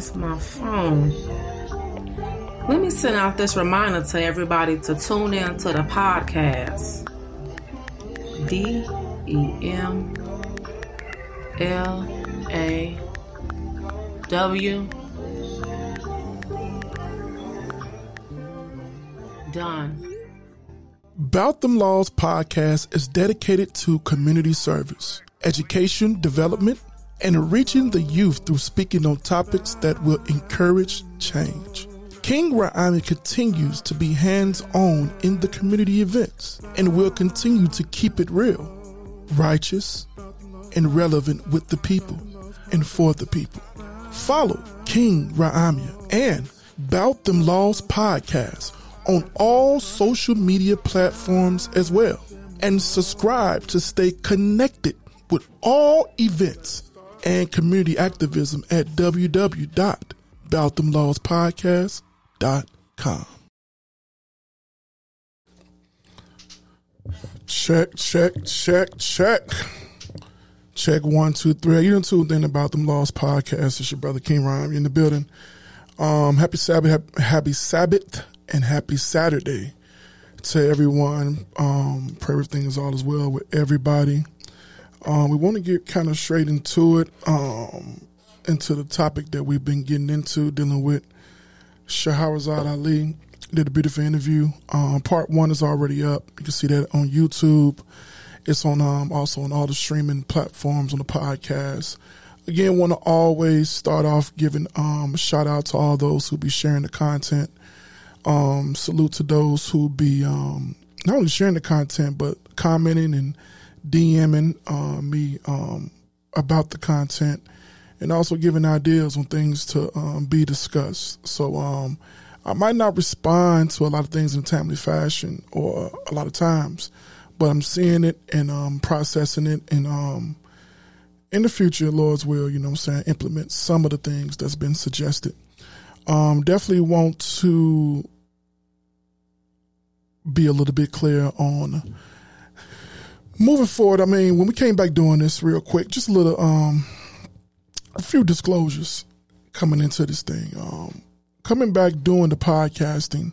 missed my phone. Let me send out this reminder to everybody to tune in to the podcast. D E M L A W. Done. Bout Them Laws podcast is dedicated to community service, education, development, and reaching the youth through speaking on topics that will encourage change. King RaimYah continues to be hands on in the community events and will continue to keep it real, righteous, and relevant with the people and for the people. Follow King RaimYah and Bout Them Laws podcast on all social media platforms as well. And subscribe to stay connected with all events and community activism at www.boutdemlawspodcast.com. Check, check, check, check. Check one, two, three. You done tuned in about them laws podcast. It's your brother King RaimYah in the building. Um, happy Sabbath, happy Sabbath, and happy Saturday to everyone. Um, pray everything is all as well with everybody. Um, we want to get kind of straight into it, um, into the topic that we've been getting into, dealing with Shahrazad Ali. Did a beautiful interview. Um, part one is already up. You can see that on YouTube. It's on um, also on all the streaming platforms on the podcast. Again, want to always start off giving um, a shout out to all those who be sharing the content. Um, salute to those who be not only sharing the content but commenting and DMing uh, me um, about the content and also giving ideas on things to um, be discussed. So um, I might not respond to a lot of things in a timely fashion or a lot of times, but I'm seeing it and um, processing it and um, in the future, Lord's will, you know what I'm saying, implement some of the things that's been suggested. Um, definitely want to be a little bit clear on moving forward. I mean, when we came back doing this real quick, just a little, um, a few disclosures coming into this thing. Um, coming back doing the podcasting,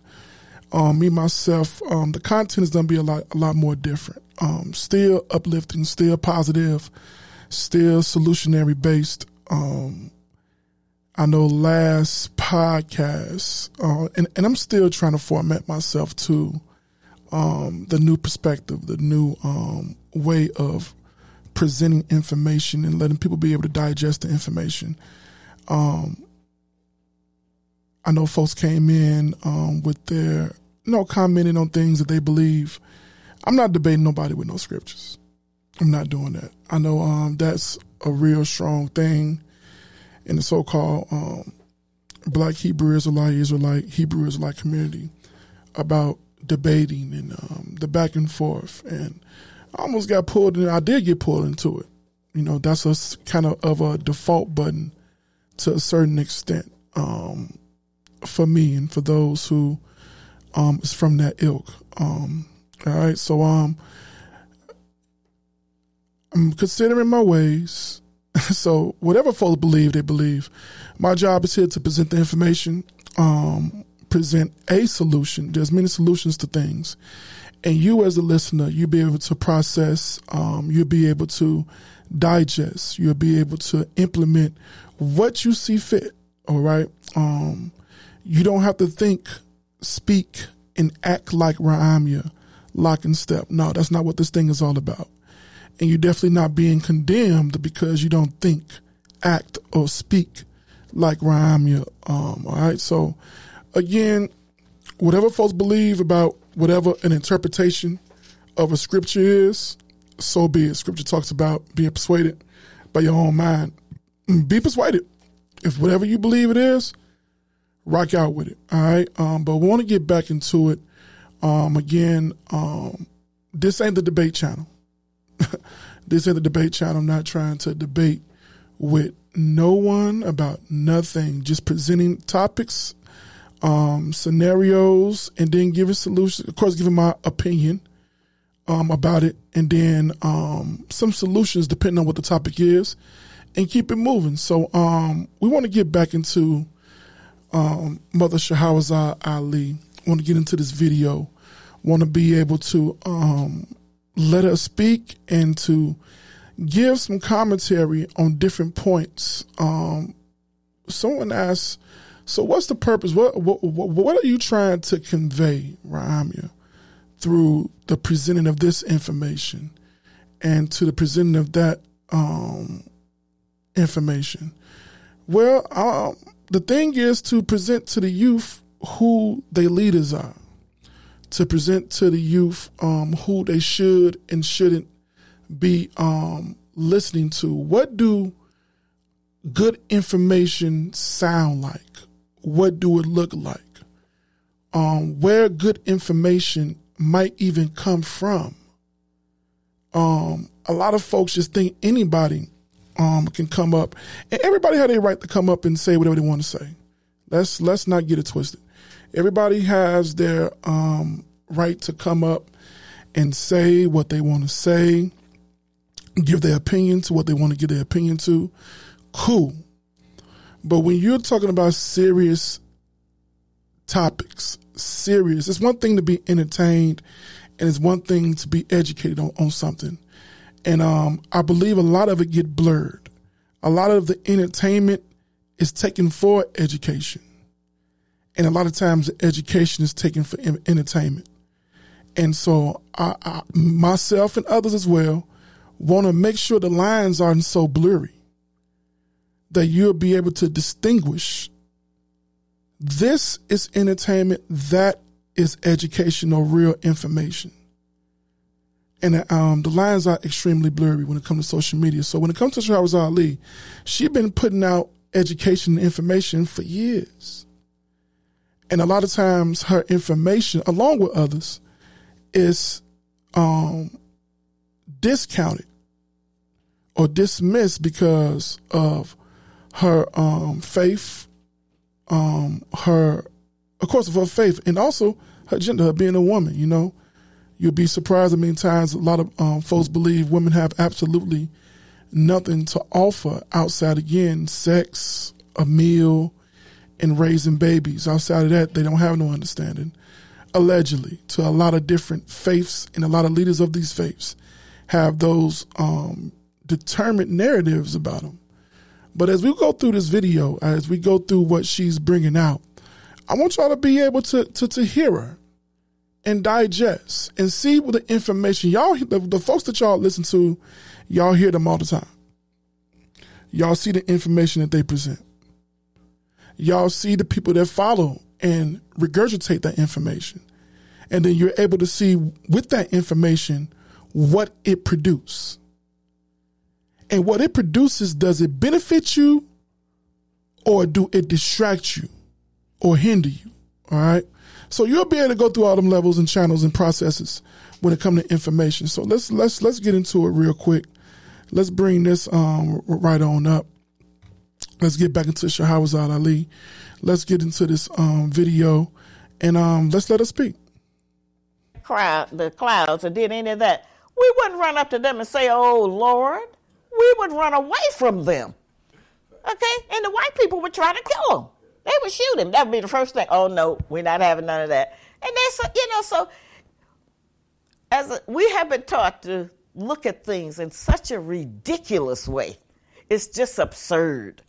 um, me myself, um, the content is gonna be a lot, a lot more different. Um, still uplifting, still positive, still solutionary based. Um, I know last podcast, uh, and, and I'm still trying to format myself to um, the new perspective, the new um, way of presenting information and letting people be able to digest the information. Um, I know folks came in um, with their, you know, commenting on things that they believe. I'm not debating nobody with no scriptures. I'm not doing that. I know um, that's a real strong thing in the so-called um, Black Hebrew Israelite Israelite Hebrew Israelite community about debating and um, the back and forth, and I almost got pulled in. I did get pulled into it. You know, that's a kind of of a default button to a certain extent um, for me and for those who um, is from that ilk. Um, all right, so um, I'm considering my ways. so whatever folks believe, they believe. My job is here to present the information, um, present a solution. There's many solutions to things, and you as a listener, you'll be able to process. Um, you'll be able to digest. You'll be able to implement what you see fit. All right. Um, you don't have to think, speak, and act like RaimYah, lock and step. No, that's not what this thing is all about and you're definitely not being condemned because you don't think, act, or speak like RaimYah. Um, all right. So, again, whatever folks believe about whatever an interpretation of a scripture is, so be it. Scripture talks about being persuaded by your own mind. Mm, be persuaded. If whatever you believe it is, rock out with it. All right. Um, but we want to get back into it. Um, again, um, this ain't the debate channel. this ain't the debate channel. I'm not trying to debate with no one about nothing. Just presenting topics, um, scenarios, and then giving solutions. Of course, giving my opinion um, about it, and then um, some solutions depending on what the topic is, and keep it moving. So um, we want to get back into um, Mother Shahrazad Ali. Want to get into this video. Want to be able to um, let her speak and to give some commentary on different points. Um, someone asked, "So what's the purpose? What what, what are you trying to convey, RaimYah, through the presenting of this information and to the presenting of that um, information?" Well, um, the thing is to present to the youth who their leaders are, to present to the youth um, who they should and shouldn't be um, listening to. What do good information sound like? What do it look like? Um, where good information might even come from. Um, a lot of folks just think anybody um, can come up, and everybody had a right to come up and say whatever they want to say. Let's let's not get it twisted. Everybody has their um, right to come up and say what they want to say, give their opinion to what they want to give their opinion to. Cool. But when you're talking about serious topics, serious, it's one thing to be entertained and it's one thing to be educated on, on something. And um, I believe a lot of it get blurred. A lot of the entertainment is taken for education. And a lot of times education is taken for entertainment. And so I, I myself and others as well want to make sure the lines aren't so blurry that you'll be able to distinguish this is entertainment, that is educational, real information. And um, the lines are extremely blurry when it comes to social media. So when it comes to Shahrazad Ali, she's been putting out education and information for years. And a lot of times her information, along with others, is um, discounted or dismissed because of her um, faith, um, her, of course, of her faith, and also her gender, her being a woman. You know, you'll be surprised how many times a lot of um, folks believe women have absolutely nothing to offer outside, again, sex, a meal, and raising babies. Outside of that, they don't have no understanding. Allegedly, to a lot of different faiths and a lot of leaders of these faiths have those um, determined narratives about them. But as we go through this video, as we go through what she's bringing out, I want y'all to be able to to, to hear her and digest and see what the information y'all the, the folks that y'all listen to, y'all hear them all the time. Y'all see the information that they present. Y'all see the people that follow and regurgitate that information. And then you're able to see with that information what it produces. And what it produces, does it benefit you or do it distract you or hinder you? All right. So you'll be able to go through all them levels and channels and processes when it comes to information. So let's let's let's get into it real quick. Let's bring this um, right on up. Let's get back into Shahrazad Ali. Let's get into this um, video and um, let's let her speak. Crowd, the clouds, or did any of that? We wouldn't run up to them and say, "Oh Lord." We would run away from them. Okay? And the white people would try to kill him. They would shoot him. That would be the first thing. Oh, no, we're not having none of that. And that's, you know, so as a, we have been taught to look at things in such a ridiculous way. It's just absurd.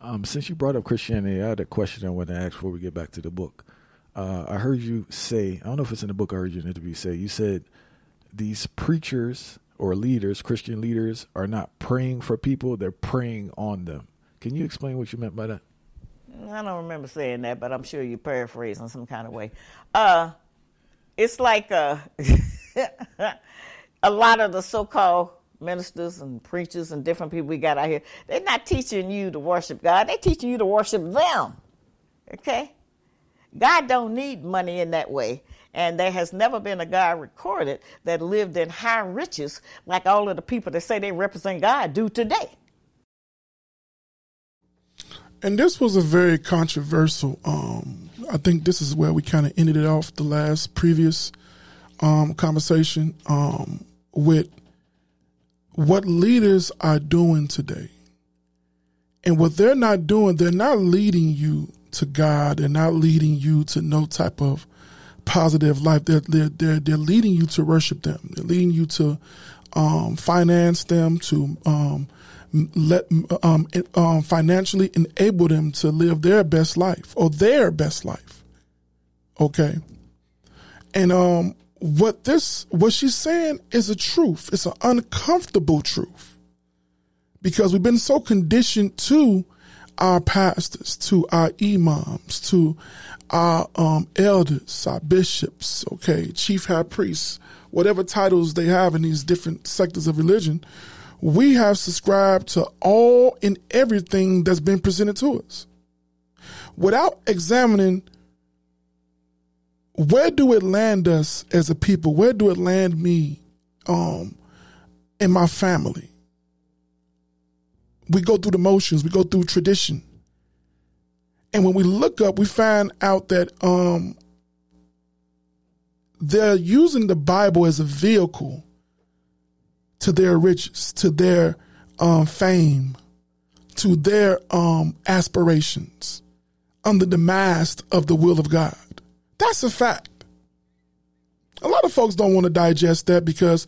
Um, since you brought up Christianity, I had a question I want to ask before we get back to the book. Uh, I heard you say, I don't know if it's in the book I heard you in the interview say, you said these preachers or leaders, Christian leaders, are not praying for people, they're preying on them. Can you explain what you meant by that? I don't remember saying that, but I'm sure you paraphrase in some kind of way. Uh, it's like uh, a lot of the so called ministers and preachers and different people we got out here, they're not teaching you to worship God, they're teaching you to worship them. Okay? God don't need money in that way. And there has never been a guy recorded that lived in high riches like all of the people that say they represent God do today. And this was a very controversial. Um, I think this is where we kind of ended it off the last previous um, conversation um, with what leaders are doing today And what they're not doing, they're not leading you to God. They're not leading you to no type of positive life. They're they're they're, they're leading you to worship them. They're leading you to um, finance them, to um, let um, um, financially enable them to live their best life or their best life. Okay, and um, what this what she's saying is a truth. It's an uncomfortable truth because we've been so conditioned to our pastors, to our imams, to our um, elders, our bishops, okay, chief high priests, whatever titles they have in these different sectors of religion, we have subscribed to all and everything that's been presented to us without examining where do it land us as a people? Where do it land me um, and my family? We go through the motions, we go through tradition. And when we look up, we find out that um, they're using the Bible as a vehicle to their riches, to their um, fame, to their um, aspirations under the mask of the will of God. That's a fact. A lot of folks don't want to digest that because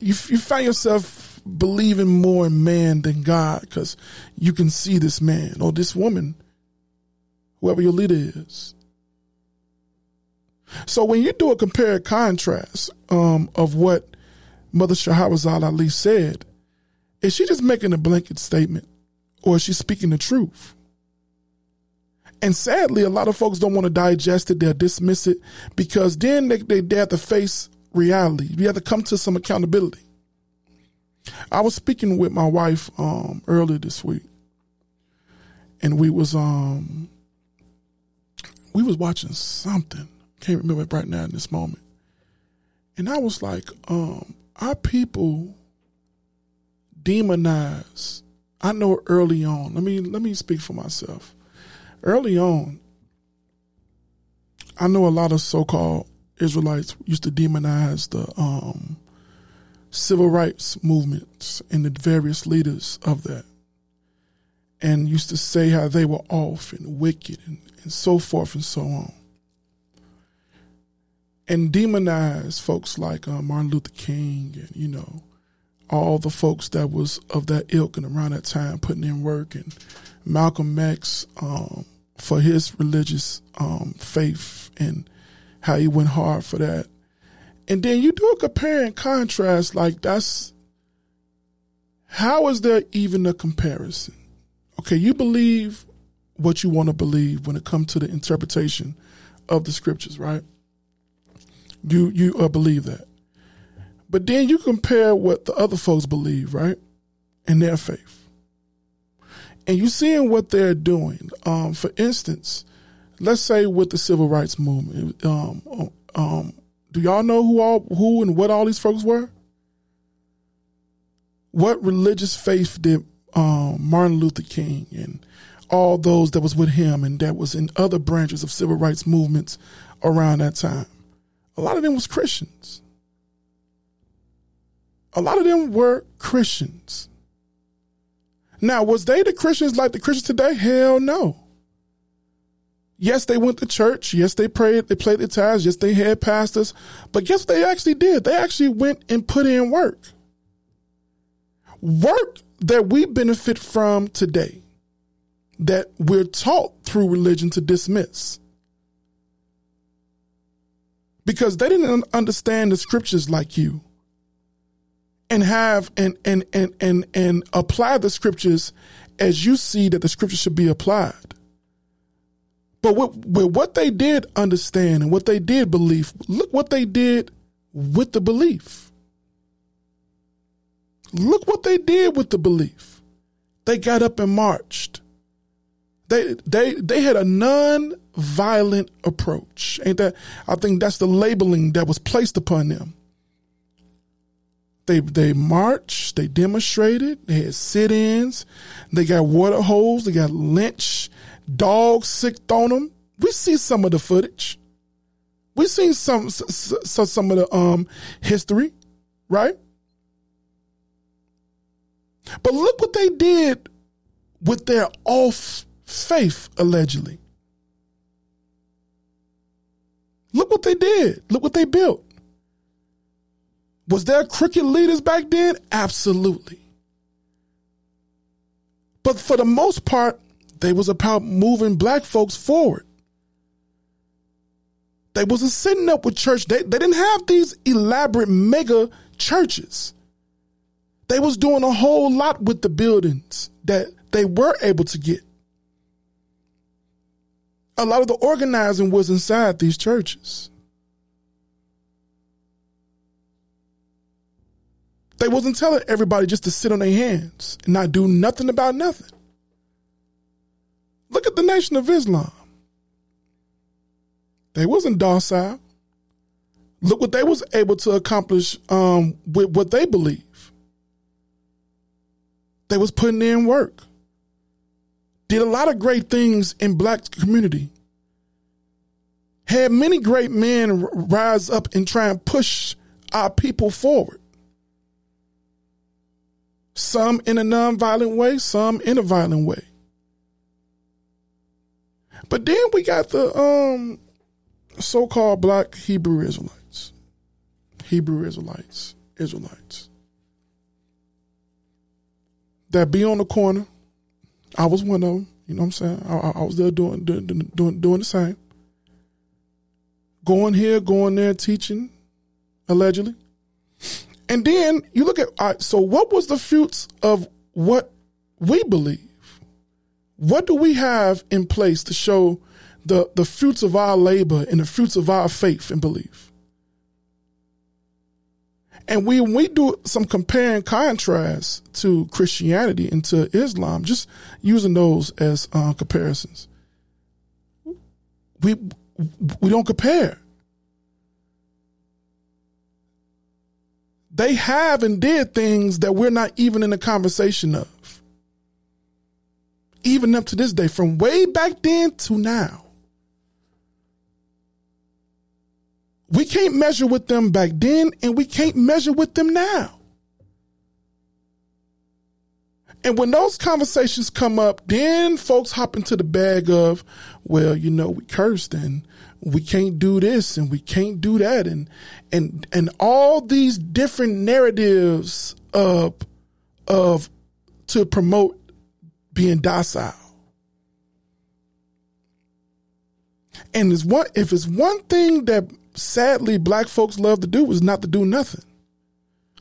you, you find yourself believing more in man than God because you can see this man or this woman, whoever your leader is. So when you do a compare contrast um, of what Mother Shahrazad Ali said, is she just making a blanket statement or is she speaking the truth? And sadly, a lot of folks don't want to digest it. They'll dismiss it because then they, they, they have to face reality. You have to come to some accountability. I was speaking with my wife um, earlier this week, and we was um we was watching something. Can't remember it right now in this moment. And I was like, um, our people demonize. I know early on. Let me let me speak for myself early on, I know a lot of so-called Israelites used to demonize the um, civil rights movements and the various leaders of that, and used to say how they were off and wicked and, and so forth and so on, and demonize folks like uh, Martin Luther King and you know all the folks that was of that ilk and around that time putting in work and Malcolm X, um, for his religious um, faith and how he went hard for that. And then you do a compare and contrast like that's how is there even a comparison? Okay, you believe what you want to believe when it comes to the interpretation of the scriptures, right? You you uh, believe that, but then you compare what the other folks believe, right, in their faith and you seeing what they're doing. Um, for instance, let's say with the civil rights movement, um, um, do y'all know who all who and what all these folks were? What religious faith did um, Martin Luther King and all those that was with him and that was in other branches of civil rights movements around that time? A lot of them was Christians. A lot of them were Christians. Now, was they the Christians like the Christians today? Hell no. Yes, they went to church. Yes, they prayed. They played the tithes. Yes, they had pastors. But guess what they actually did? They actually went and put in work. Work that we benefit from today, that we're taught through religion to dismiss. Because they didn't understand the scriptures like you and have and and and and and apply the scriptures as you see that the scriptures should be applied. But with what they did understand and what they did believe, look what they did with the belief. Look what they did with the belief. They got up and marched. They they they had a non-violent approach. Ain't that I think that's the labeling that was placed upon them. They they marched, they demonstrated, they had sit-ins, they got water holes, they got lynch, dogs sicked on them. We see some of the footage. We seen some some, some of the um history, right? But look what they did with their off faith, allegedly. Look what they did. Look what they built. Was there crooked leaders back then? Absolutely. But for the most part, they was about moving black folks forward. They wasn't sitting up with church. They, they didn't have these elaborate mega churches. They was doing a whole lot with the buildings that they were able to get. A lot of the organizing was inside these churches. They wasn't telling everybody just to sit on their hands and not do nothing about nothing. Look at the Nation of Islam. They wasn't docile. Look what they was able to accomplish um, with what they believe. They was putting in work. Did a lot of great things in black community. Had many great men rise up and try and push our people forward. Some in a nonviolent way, some in a violent way. But then we got the um, so-called black Hebrew Israelites. Hebrew Israelites, Israelites. That be on the corner. I was one of them. You know what I'm saying? I, I was there doing, doing doing doing the same. Going here, going there, teaching, allegedly. And then you look at so what was the fruits of what we believe? What do we have in place to show the, the fruits of our labor and the fruits of our faith and belief? And we we do some compare and contrast to Christianity and to Islam, just using those as uh, comparisons. We we don't compare. they have and did things that we're not even in the conversation of. Even up to this day, from way back then to now. We can't measure with them back then, and we can't measure with them now. And when those conversations come up, then folks hop into the bag of, well, you know, we cursed and we can't do this and we can't do that and and and all these different narratives of of to promote being docile. And it's one if it's one thing that sadly black folks love to do is not to do nothing.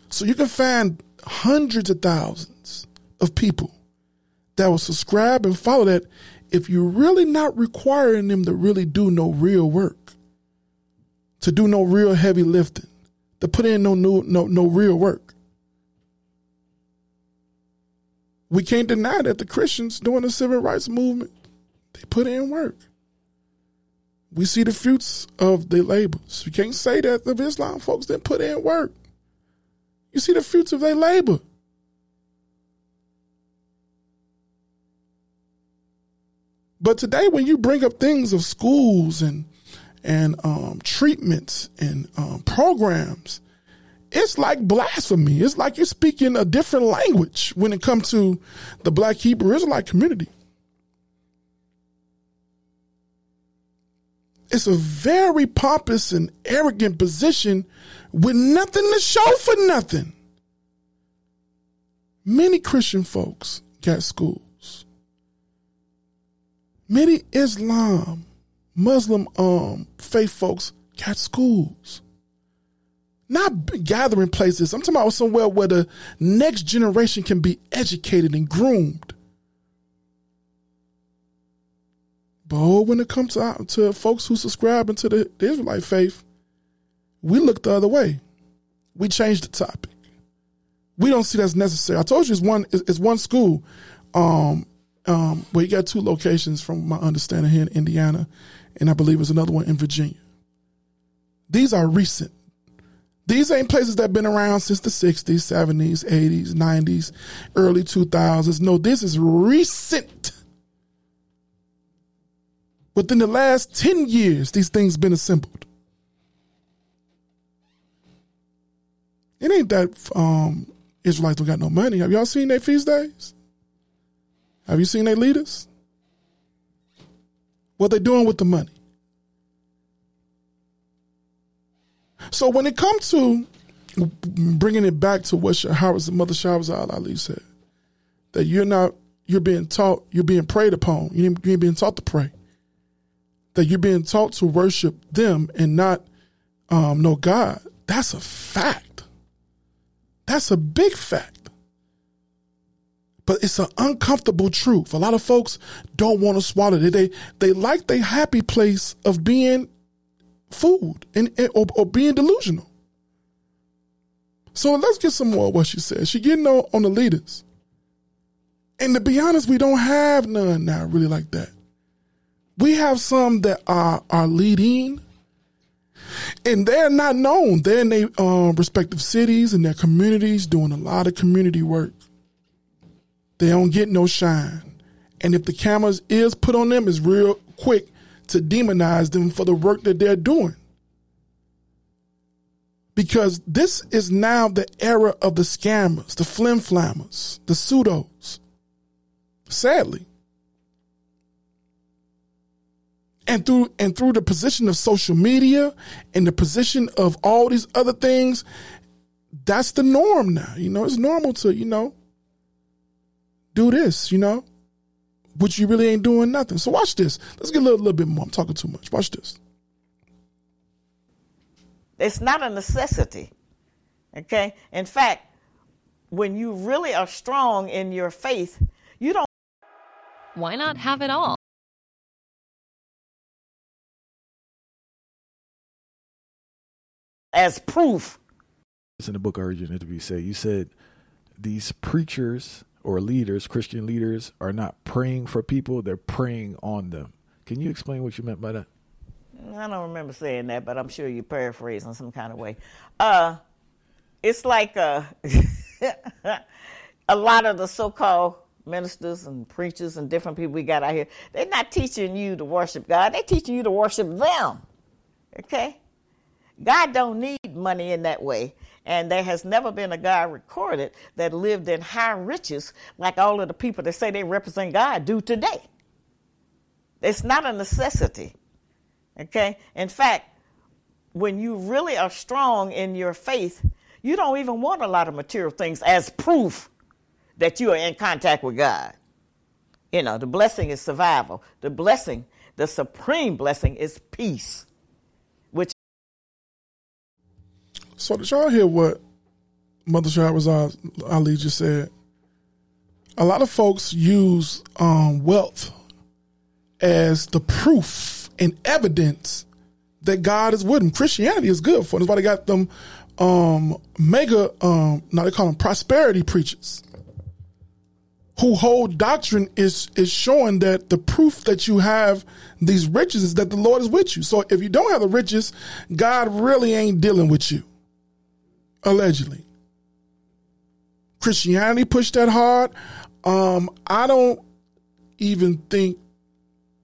So you can find hundreds of thousands of people that will subscribe and follow that if you're really not requiring them to really do no real work, to do no real heavy lifting, to put in no no no, no real work. We can't deny that the Christians during the civil rights movement, they put in work. We see the fruits of their labors. We can't say that the Islam folks didn't put in work. You see the fruits of their labor. But today, when you bring up things of schools and and um, treatments and um, programs, it's like blasphemy. It's like you're speaking a different language when it comes to the Black Hebrew Israelite community. It's a very pompous and arrogant position with nothing to show for nothing. Many Christian folks got schools. many Islam, Muslim um, faith folks got schools. Not gathering places. I'm talking about somewhere where the next generation can be educated and groomed. But when it comes to, to folks who subscribe into the, the Israelite faith, we look the other way. We change the topic. We don't see that's necessary. I told you it's one it's, one school um, um, well, you got two locations from my understanding here in Indiana, and I believe there's another one in Virginia. These are recent. These ain't places that been around since the 60s, 70s, 80s, 90s, early 2000s. No, this is recent. Within the last 10 years, these things been assembled. It ain't that um, Israelites don't got no money. Have y'all seen their feast days? Have you seen their leaders? What they doing with the money? So when it comes to bringing it back to what Howard's mother Shahrazad Ali said, that you're not you're being taught you're being preyed upon you're being taught to pray that you're being taught to worship them and not um, know God. That's a fact. That's a big fact. But it's an uncomfortable truth. A lot of folks don't want to swallow it. They they like the happy place of being food and, or, or being delusional. So let's get some more of what she said. She getting on, on the leaders. And to be honest, we don't have none now really like that. We have some that are are leading, and they're not known. They're in their um, respective cities and their communities doing a lot of community work. They don't get no shine, and if the cameras is put on them, it's real quick to demonize them for the work that they're doing. Because this is now the era of the scammers, the flim flammers, the pseudos. Sadly. And through and through the position of social media and the position of all these other things that's the norm now. You know it's normal to you know do this you know? But you really ain't doing nothing. So watch this. Let's get a little, little bit more. I'm talking too much. Watch this. It's not a necessity okay? In fact when you really are strong in your faith you don't why not have it all as proof. It's in the book I heard you in interview say you said these preachers or leaders, Christian leaders, are not praying for people; they're preying on them. Can you explain what you meant by that? I don't remember saying that, but I'm sure you paraphrase in some kind of way. Uh, it's like uh, a lot of the so-called ministers and preachers and different people we got out here. They're not teaching you to worship God; they're teaching you to worship them. Okay, God don't need money in that way. And there has never been a God recorded that lived in high riches like all of the people that say they represent God do today. It's not a necessity. Okay? In fact, when you really are strong in your faith, you don't even want a lot of material things as proof that you are in contact with God. You know, the blessing is survival. The blessing, the supreme blessing, is peace. So did y'all hear what Mother Shahrazad Ali just said? A lot of folks use um, wealth as the proof and evidence that God is with them. Christianity is good for them. That's why they got them um, mega, um, now they call them prosperity preachers, who whole doctrine is is showing that the proof that you have these riches is that the Lord is with you. So if you don't have the riches, God really ain't dealing with you allegedly. Christianity pushed that hard. Um, I don't even think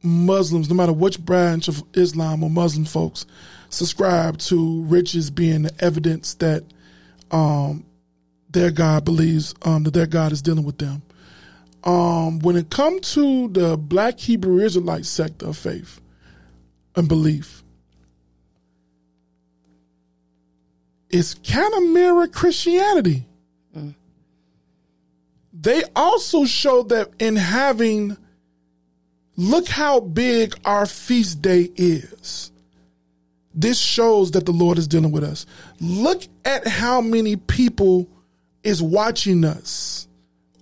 Muslims, no matter which branch of Islam or Muslim folks, subscribe to riches being the evidence that um, their God believes um, that their God is dealing with them. Um, when it comes to the Black Hebrew Israelite sector of faith and belief, is kind of mirror Christianity. Mm. They also show that in having, look how big our feast day is. This shows that the Lord is dealing with us. Look at how many people is watching us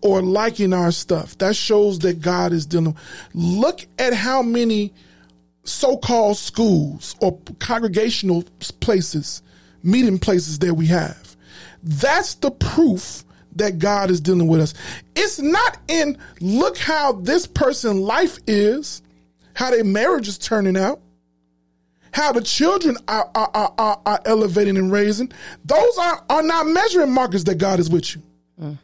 or liking our stuff. That shows that God is dealing. Look at how many so-called schools or congregational places meeting places that we have. That's the proof that God is dealing with us. It's not in look how this person life is, how their marriage is turning out, how the children are, are, are, are elevating and raising. Those are, are not measuring markers that God is with you. Mm.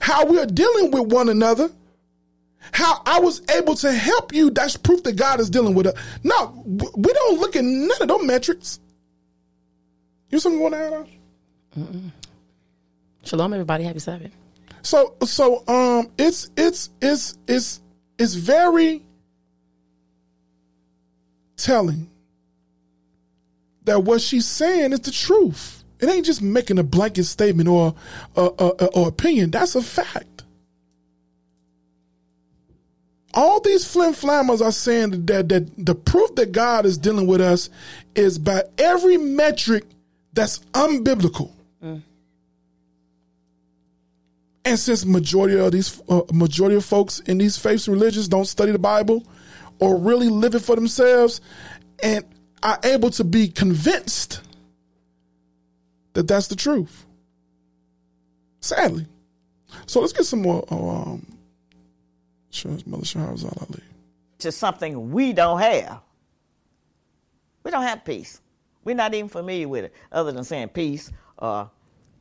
How we are dealing with one another, how I was able to help you, that's proof that God is dealing with us. No, we don't look at none of those metrics. You something you want to add on? Shalom, everybody. Happy Sabbath. So so um it's it's it's it's it's very telling that what she's saying is the truth. It ain't just making a blanket statement or uh, uh, or opinion. That's a fact. All these flim flammers are saying that, that the proof that God is dealing with us is by every metric that's unbiblical. And since majority of these uh, majority of folks in these faiths and religions don't study the Bible or really live it for themselves, and are able to be convinced that that's the truth. Sadly, so let's get some more. Um, Mother Shahrazad Ali. To something we don't have. We don't have peace. We're not even familiar with it, other than saying peace or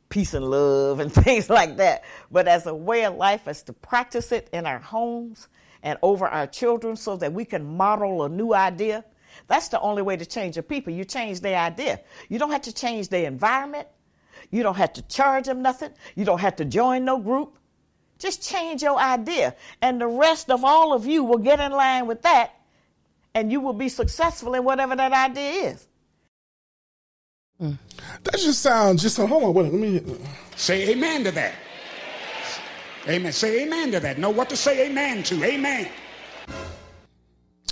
peace and love and things like that. But as a way of life, as to practice it in our homes and over our children so that we can model a new idea. That's the only way to change a people. You change their idea. You don't have to change their environment. You don't have to charge them nothing. You don't have to join no group. Just change your idea. And the rest of all of you will get in line with that. And you will be successful in whatever that idea is. That just sounds just hold on. Wait, let me. Say amen to that. Amen. Say amen to that. Know what to say amen to. Amen.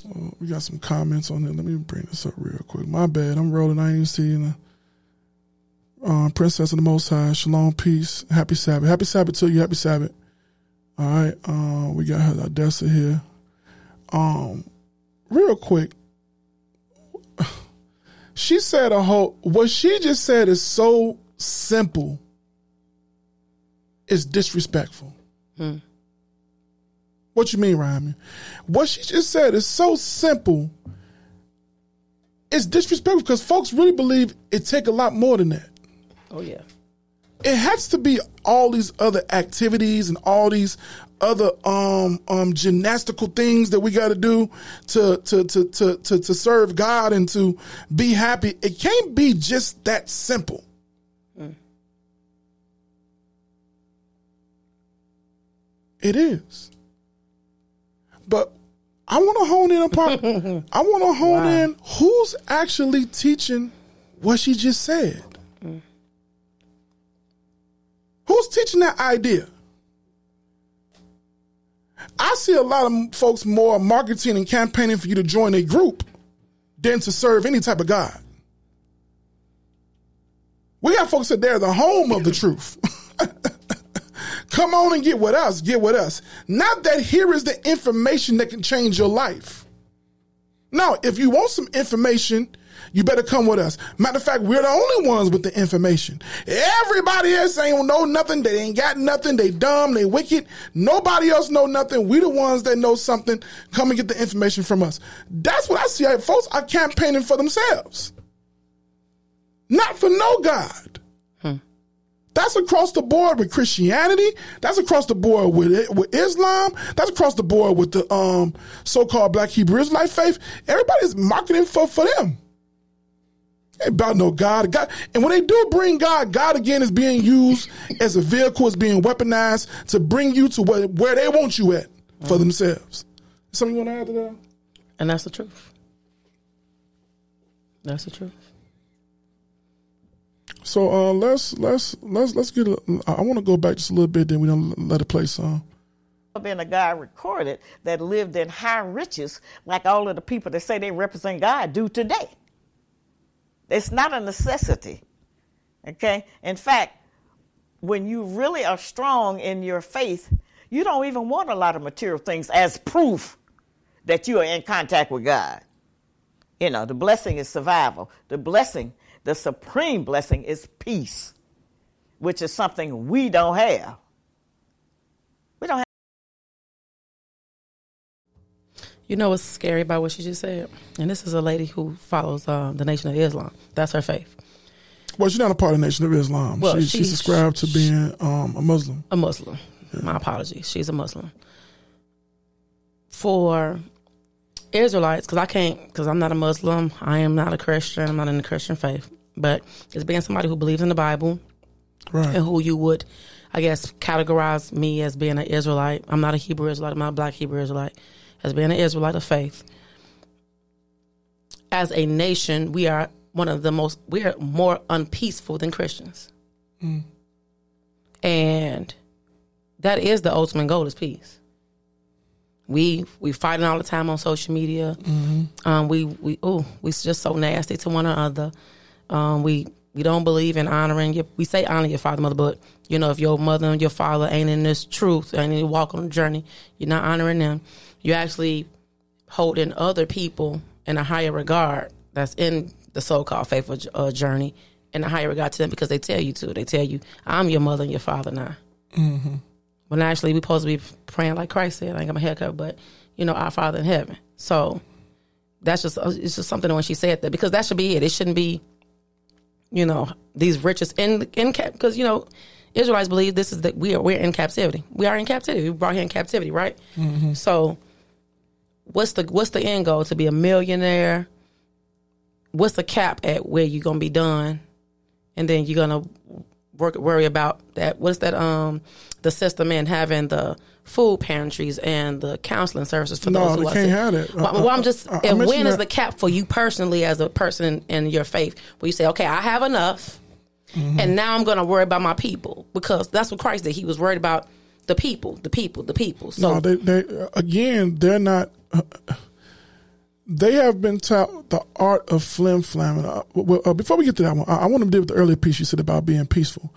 Oh, we got some comments on it. Let me bring this up real quick. My bad. I'm rolling. I ain't even seeing uh, Princess of the Most High. Shalom, peace, happy Sabbath. Happy Sabbath to you. Happy Sabbath. All right. Uh, we got her Odessa here. Um, real quick. She said a whole. What she just said is so simple. It's disrespectful. Hmm. What you mean, Ryman? What she just said is so simple. It's disrespectful because folks really believe it take a lot more than that. Oh yeah. It has to be all these other activities and all these other um um gymnastical things that we got to do to to to to to to serve God and to be happy. It can't be just that simple. It is. But I want to hone in upon. I want to hone in who's actually teaching what she just said. Who's teaching that idea? I see a lot of folks more marketing and campaigning for you to join a group than to serve any type of God. We got folks that they're the home of the truth. Come on and get with us. Get with us. Not that here is the information that can change your life. No, if you want some information, you better come with us. Matter of fact, we're the only ones with the information. Everybody else ain't know nothing. They ain't got nothing. They dumb. They wicked. Nobody else know nothing. We the ones that know something. Come and get the information from us. That's what I see. Folks are campaigning for themselves, not for no God. That's across the board with Christianity. That's across the board with with Islam. That's across the board with the um, so-called Black Hebrew Israelite faith. Everybody's marketing for for them. Ain't about no God. God, and when they do bring God, God again is being used as a vehicle, is being weaponized to bring you to where, where they want you at for themselves. Something you want to add to that? And that's the truth. That's the truth. So uh, let's let's let's let's get. A, I want to go back just a little bit. Then we don't let it play some. been a guy recorded that lived in high riches like all of the people that say they represent God do today. It's not a necessity. Okay? In fact, when you really are strong in your faith, you don't even want a lot of material things as proof that you are in contact with God. You know, the blessing is survival. The blessing, the supreme blessing is peace, which is something we don't have. You know what's scary about what she just said? And this is a lady who follows uh, the Nation of Islam. That's her faith. Well, she's not a part of the Nation of Islam. Well, she, she she- subscribed to being um, a Muslim. A Muslim. My apologies. She's a Muslim. For Israelites, because I can't, because I'm not a Muslim, I am not a Christian, I'm not in the Christian faith. But as being somebody who believes in the Bible Right. and who you would I guess, categorize me as being an Israelite. I'm not a Hebrew Israelite. I'm not a black Hebrew Israelite. As being an Israelite of faith. As a nation, we are one of the most, we are more unpeaceful than Christians. And that is the ultimate goal is peace. We we fighting all the time on social media. Um, we we oh we just so nasty to one another. Um, we we don't believe in honoring your. We say honor your father, mother, but you know if your mother and your father ain't in this truth, ain't in walk on the journey, you're not honoring them. You're actually holding other people in a higher regard that's in the so-called faithful uh, journey in a higher regard to them because they tell you to. They tell you, "I'm your mother and your father now." Mm-hmm. When actually we're supposed to be praying like Christ said. I ain't got my haircut, but you know, our Father in heaven. So that's just uh, it's just something when she said that because that should be it. It shouldn't be, you know, these riches in in cap because you know Israelites believe this is that we are we're in captivity. We are in captivity. We brought here in captivity, right? Mm-hmm. So what's the what's the end goal to be a millionaire? What's the cap at where you're gonna be done, and then you're gonna work worry about that? What's that? Um, the system and having the food pantries and the counseling services for No, those who they can't have that. Well, Uh, well, I'm just I- I and when that- the cap for you personally as a person in, in your faith? Where you say, okay, I have enough, Mm-hmm. and now I'm going to worry about my people because that's what Christ did. He was worried about the people, the people, the people. So No, they, they again, they're not. they have been taught the art of flim flamming. Uh, well, uh, before we get to that one, I, I want to deal with the earlier piece you said about being peaceful.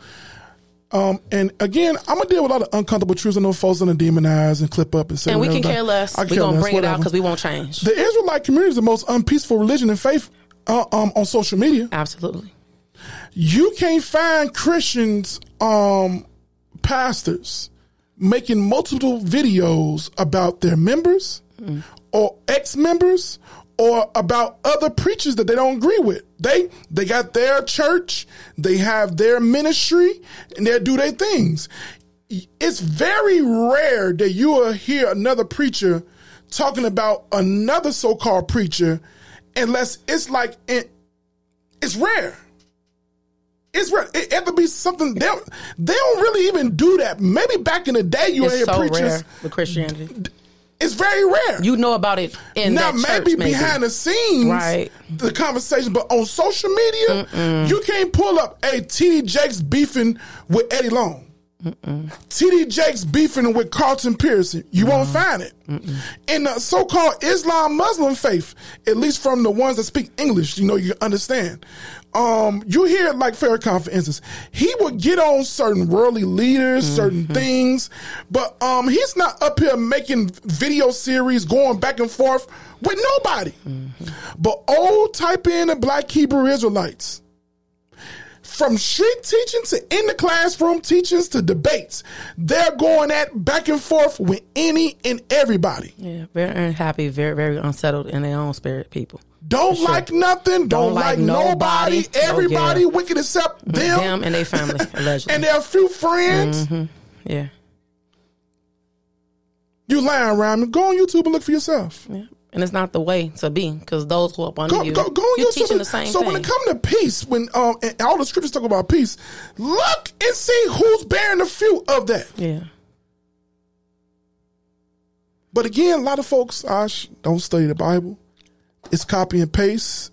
Um, and again, I'm gonna deal with a lot of uncomfortable truths. I know folks gonna demonize and clip up and say, and we can care less. We're going to less, bring it out because we won't change. the Israelite community is the most unpeaceful religion and faith uh, um, on social media. Absolutely. You can't find Christians, um, pastors making multiple videos about their members or ex-members or about other preachers that they don't agree with. They they got their church, they have their ministry, and they do their things. It's very rare that you will hear another preacher talking about another so-called preacher, unless it's like it, it's rare. It's rare. It to be something they don't, they don't really even do that. Maybe back in the day you It's hear so preachers. rare with Christianity. It's very rare. You know about it in now that church, maybe maybe. behind the scenes, Right. the conversation, but on social media, you can't pull up a TD Jakes beefing with Eddie Long. TD Jakes beefing with Carlton Pearson. You won't find it. In the so called Islam Muslim faith, at least from the ones that speak English, you know, you understand. Um, you hear like Farrakhan, for instance, he would get on certain worldly leaders, certain things, but um, he's not up here making video series going back and forth with nobody. But old type in the black Hebrew Israelites from street teaching to in the classroom teachings to debates, they're going at back and forth with any and everybody. Yeah, very unhappy, very, very unsettled in their own spirit, people. Don't like nothing, don't, like, nobody, nobody. Oh, everybody yeah. wicked except them, Them and their family, allegedly. and their few friends. yeah. You lying around me. Go on YouTube and look for yourself. Yeah. And it's not the way to be because those who up under Go, you, go, go on you're YouTube. teaching the same so thing. when it comes to peace, when um and all the scriptures talk about peace, look and see who's bearing the fruit of that. yeah. But again, a lot of folks Ash, don't study the Bible. It's copy and paste.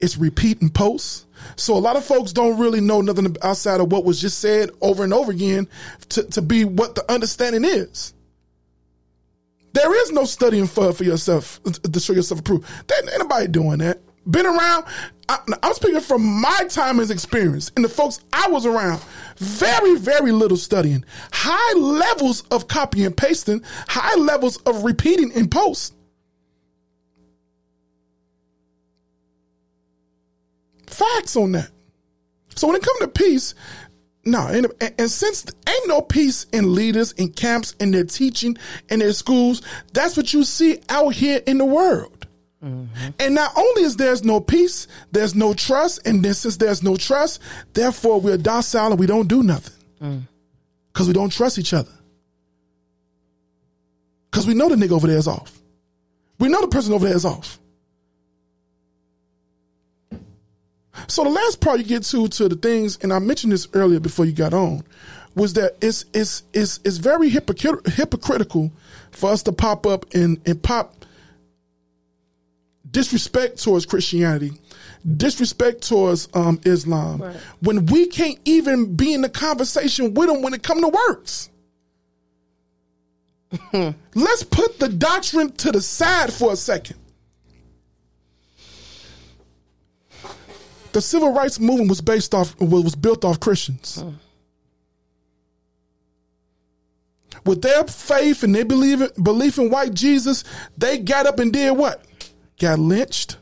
It's repeat and post. So a lot of folks don't really know nothing outside of what was just said over and over again to, to be what the understanding is. There is no studying for for yourself uh, to show yourself approved. There ain't anybody doing that. Been around. I, I'm speaking from my time as experience and the folks I was around. Very, very little studying. High levels of copy and pasting. High levels of repeating in post. Facts on that. So when it comes to peace, no, and, and, since ain't no peace in leaders, in camps, in their teaching, in their schools, that's what you see out here in the world. Mm-hmm. And not only is there's no peace, there's no trust, and then since there's no trust, therefore we're docile and we don't do nothing mm. because we don't trust each other. Because we know the nigga over there is off. We know the person over there is off. So the last part you get to to the things, and I mentioned this earlier before you got on, was that it's it's it's it's very hypocrit- hypocritical for us to pop up and and pop disrespect towards Christianity, disrespect towards um, Islam, Right. when we can't even be in the conversation with them when it come to works. Let's put the doctrine to the side for a second. The civil rights movement was based off was built off Christians. Hmm. With their faith and their belief, belief in white Jesus, they got up and did what? Got lynched,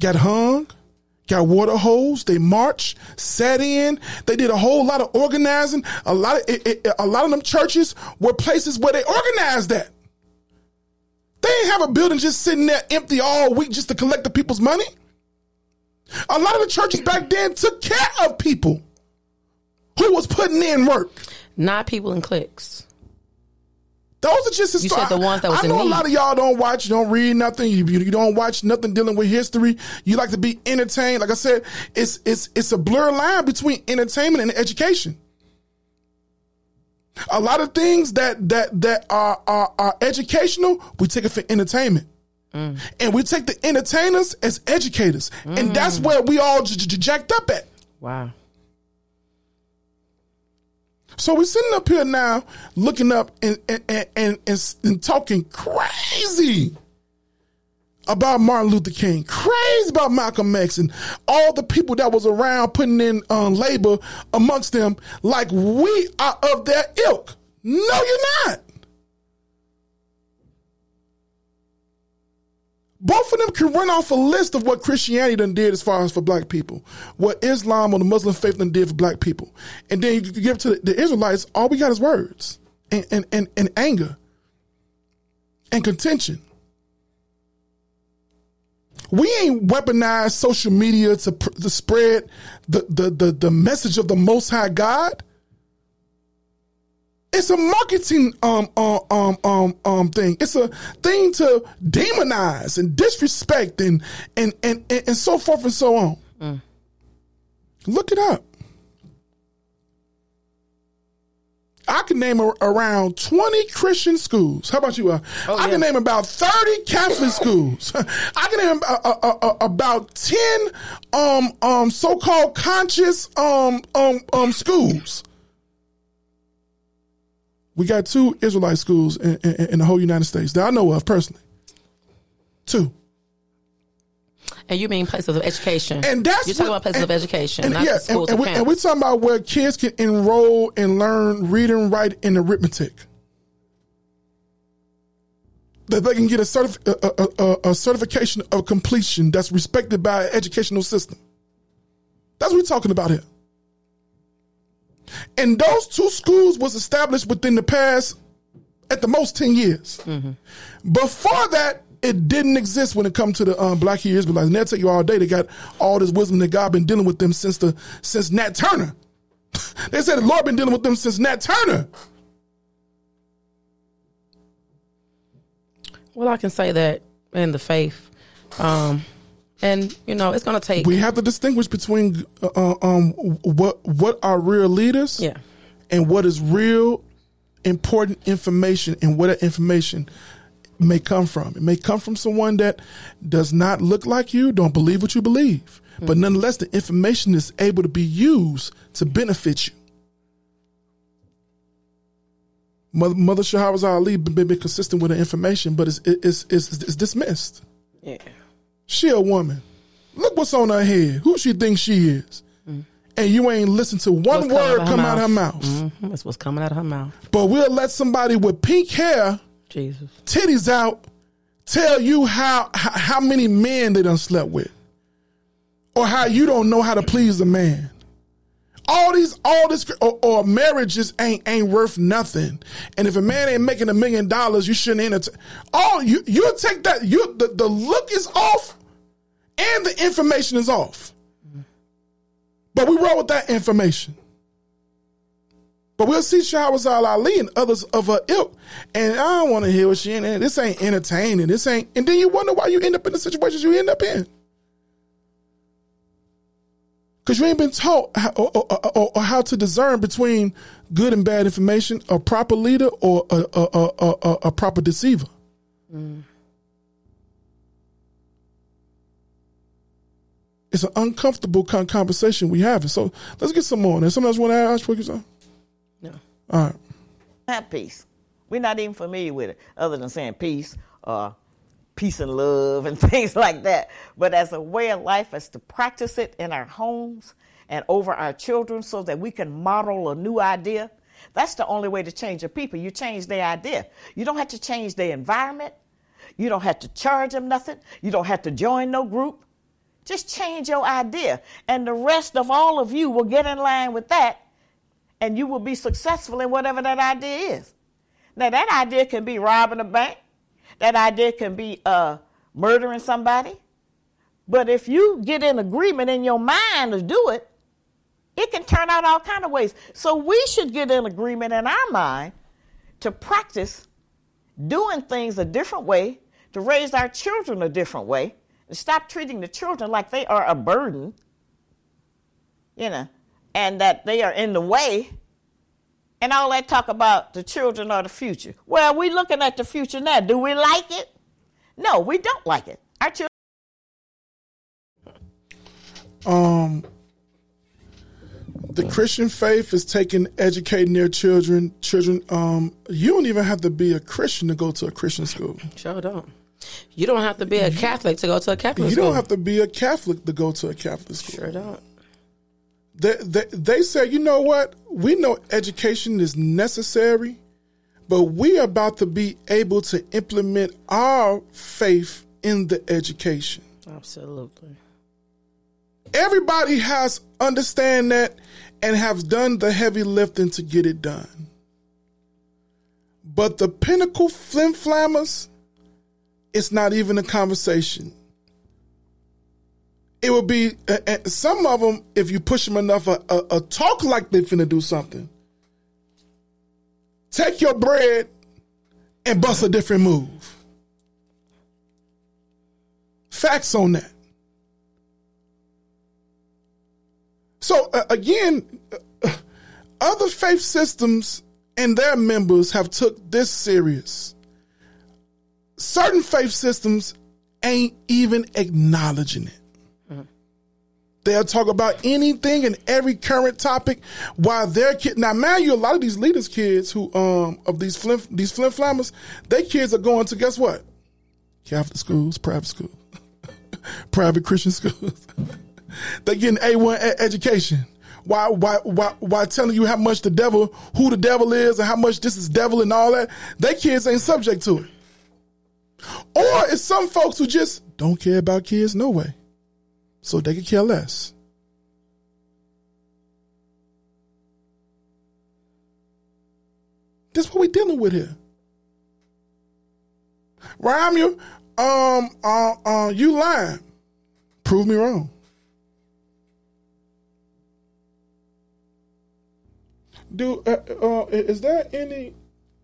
got hung, got water hosed. They marched, sat in. They did a whole lot of organizing. A lot of it, it- a lot of them churches were places where they organized that. They didn't have a building just sitting there empty all week just to collect the people's money. A lot of the churches back then took care of people who was putting in work. Not people in cliques. Those are just You said the ones that was I know a lot of y'all don't watch, don't read nothing. You, you don't watch nothing dealing with history. You like to be entertained. Like I said, it's it's it's a blur line between entertainment and education. A lot of things that that that are are, are educational, we take it for entertainment. Mm. And we take the entertainers as educators. And that's where we all j- j- jacked up at. Wow. So we're sitting up here now, looking up and and and, and, and, and talking crazy about Martin Luther King, crazy about Malcolm X, and all the people that was around putting in um, labor amongst them, like we are of their ilk. No, you're not. Both of them can run off a list of what Christianity done did as far as for black people, what Islam or the Muslim faith done did for black people. And then you give to the, the Israelites, all we got is words and, and, and, and anger and contention. We ain't weaponized social media to, to spread the, the, the, the message of the Most High God. It's a marketing um um um um um thing. It's a thing to demonize and disrespect and and and and, and so forth and so on. Look it up. I can name a, around 20 Christian schools. How about you? Uh, I can name about 30 Catholic schools. I can name uh, uh, uh, about 10 um, um, so-called conscious um, um, um, schools. We got two Israelite schools in, in, in the whole United States that I know of personally. Two. And you mean places of education. And that's You're talking what- about places and- of education, And, not yeah, schools and, and, we, and we're talking about where kids can enroll and learn reading, write, and arithmetic. That they can get a, certif- a, a, a, a certification of completion that's respected by an educational system. That's what we're talking about here. And those two schools was established within the past, at the most, 10 years. Before that, it didn't exist when it comes to the um, Black Hebrew Israelites. And they'll tell you all day they got all this wisdom that God been dealing with them since the since Nat Turner. they said the Lord been dealing with them since Nat Turner. Well, I can say that in the faith. Um, and, you know, it's going to take. We have to distinguish between uh, uh, um, what what are real leaders yeah. and what is real important information and where that information may come from. It may come from someone that does not look like you, don't believe what you believe. But nonetheless, the information is able to be used to benefit you. Mother, Mother Shahrazad Ali been, been consistent with the information, but it's, it's, it's, it's dismissed. Yeah. She a woman. Look what's on her head. Who she thinks she is. And you ain't listen to one What's word out come out her mouth. Mhm. That's what's coming out of her mouth. But we'll let somebody with pink hair, Jesus. titties out, tell you how, how many men they done slept with, or how you don't know how to please a man. All these, all this, or, or marriages ain't ain't worth nothing. And if a man ain't making a million dollars, you shouldn't entertain. All you you take that you the, the look is off, and the information is off. But we roll with that information. But we'll see Shahrazad Ali and others of her ilk. And I don't want to hear what she in. This ain't entertaining. This ain't. And then you wonder why you end up in the situations you end up in. Because you ain't been taught how, or, or, or, or how to discern between good and bad information, a proper leader or a, a, a, a, a proper deceiver. It's an uncomfortable con- conversation we having. So let's get some more. And somebody else want to ask for you? No. All right. Have peace. We're not even familiar with it, other than saying peace or peace and love and things like that. But as a way of life, as to practice it in our homes and over our children so that we can model a new idea. That's the only way to change a people. You change their idea. You don't have to change their environment. You don't have to charge them nothing. You don't have to join no group. Just change your idea. And the rest of all of you will get in line with that and you will be successful in whatever that idea is. Now, that idea can be robbing a bank, that idea can be uh, murdering somebody. But if you get in agreement in your mind to do it, it can turn out all kind of ways. So we should get in agreement in our mind to practice doing things a different way, to raise our children a different way, and stop treating the children like they are a burden, you know, and that they are in the way. And all that talk about the children are the future. Well, we're looking at the future now. Do we like it? No, we don't like it. Our children. Um, the Christian faith is taking educating their children. Children, um, you don't even have to be a Christian to go to a Christian school. Sure don't. You don't have to be a Catholic to go to a Catholic school. You school. don't have to be a Catholic to go to a Catholic school. Sure don't. They, they, they say, you know what? We know education is necessary, but we are about to be able to implement our faith in the education. Absolutely. Everybody has understand that and have done the heavy lifting to get it done. But the pinnacle flim flammers, it's not even a conversation. It would be uh, uh, some of them if you push them enough, a, a, a talk like they finna do something. Take your bread and bust a different move. Facts on that. So uh, again, uh, other faith systems and their members have took this serious. Certain faith systems ain't even acknowledging it. They'll talk about anything and every current topic while their kid. Now, man, you a lot of these leaders' kids who um of these flim these flim flammers, they kids are going to guess what? Catholic schools, private schools, private Christian schools. They're getting A one education. Why, why, why, why telling you how much the devil, who the devil is, and how much this is devil and all that? They kids ain't subject to it. Or it's some folks who just don't care about kids no way, so they could care less. That's what we dealing with here. RaimYah, um, uh, uh, you lying. Prove me wrong. Do uh, uh, is there any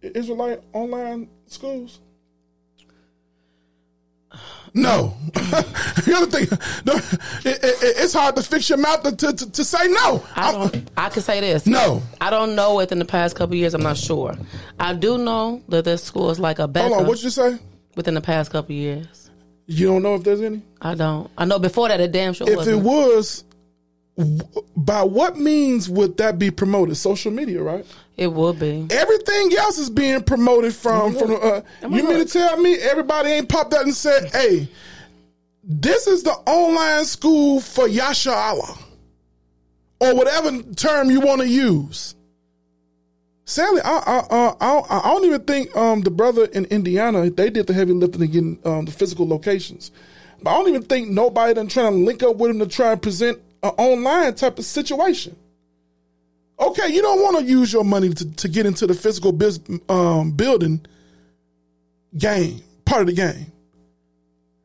Israelite online schools? No. the other thing, no, it, it, it's hard to fix your mouth to, to, to say no. I don't. I can say this. No. I don't know within the past couple years. I'm not sure. I do know that this school is like a Hold Becca on, what you say? within the past couple years. You don't know if there's any? I don't. I know before that, it damn sure If wasn't. it was, by what means would that be promoted? Social media, right? It would be. Everything else is being promoted from from. Uh, you mean to tell me everybody ain't popped out and said, "Hey, this is the online school for Yasha Allah," or whatever term you want to use? Sadly, I I, I, I, I don't even think um, the brother in Indiana they did the heavy lifting in getting um, the physical locations. But I don't even think nobody done trying to link up with him to try and present an online type of situation. Okay, you don't want to use your money to, to get into the physical biz, um, building game, part of the game.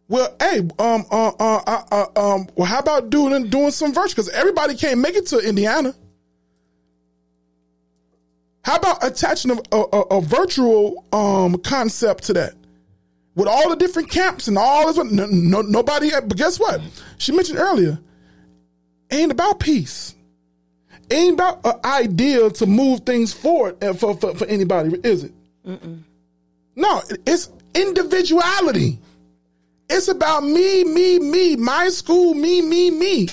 Well, hey, um, uh, uh, uh, uh, um, well, how about doing doing some virtual? Because everybody can't make it to Indiana. How about attaching a, a, a- virtual um, concept to that? With all the different camps and all this, no, no, nobody. But guess what? She mentioned earlier, ain't about peace. Ain't about an idea to move things forward for, for, for anybody, is it? No, it's individuality. It's about me, me, me, my school, me, me, me.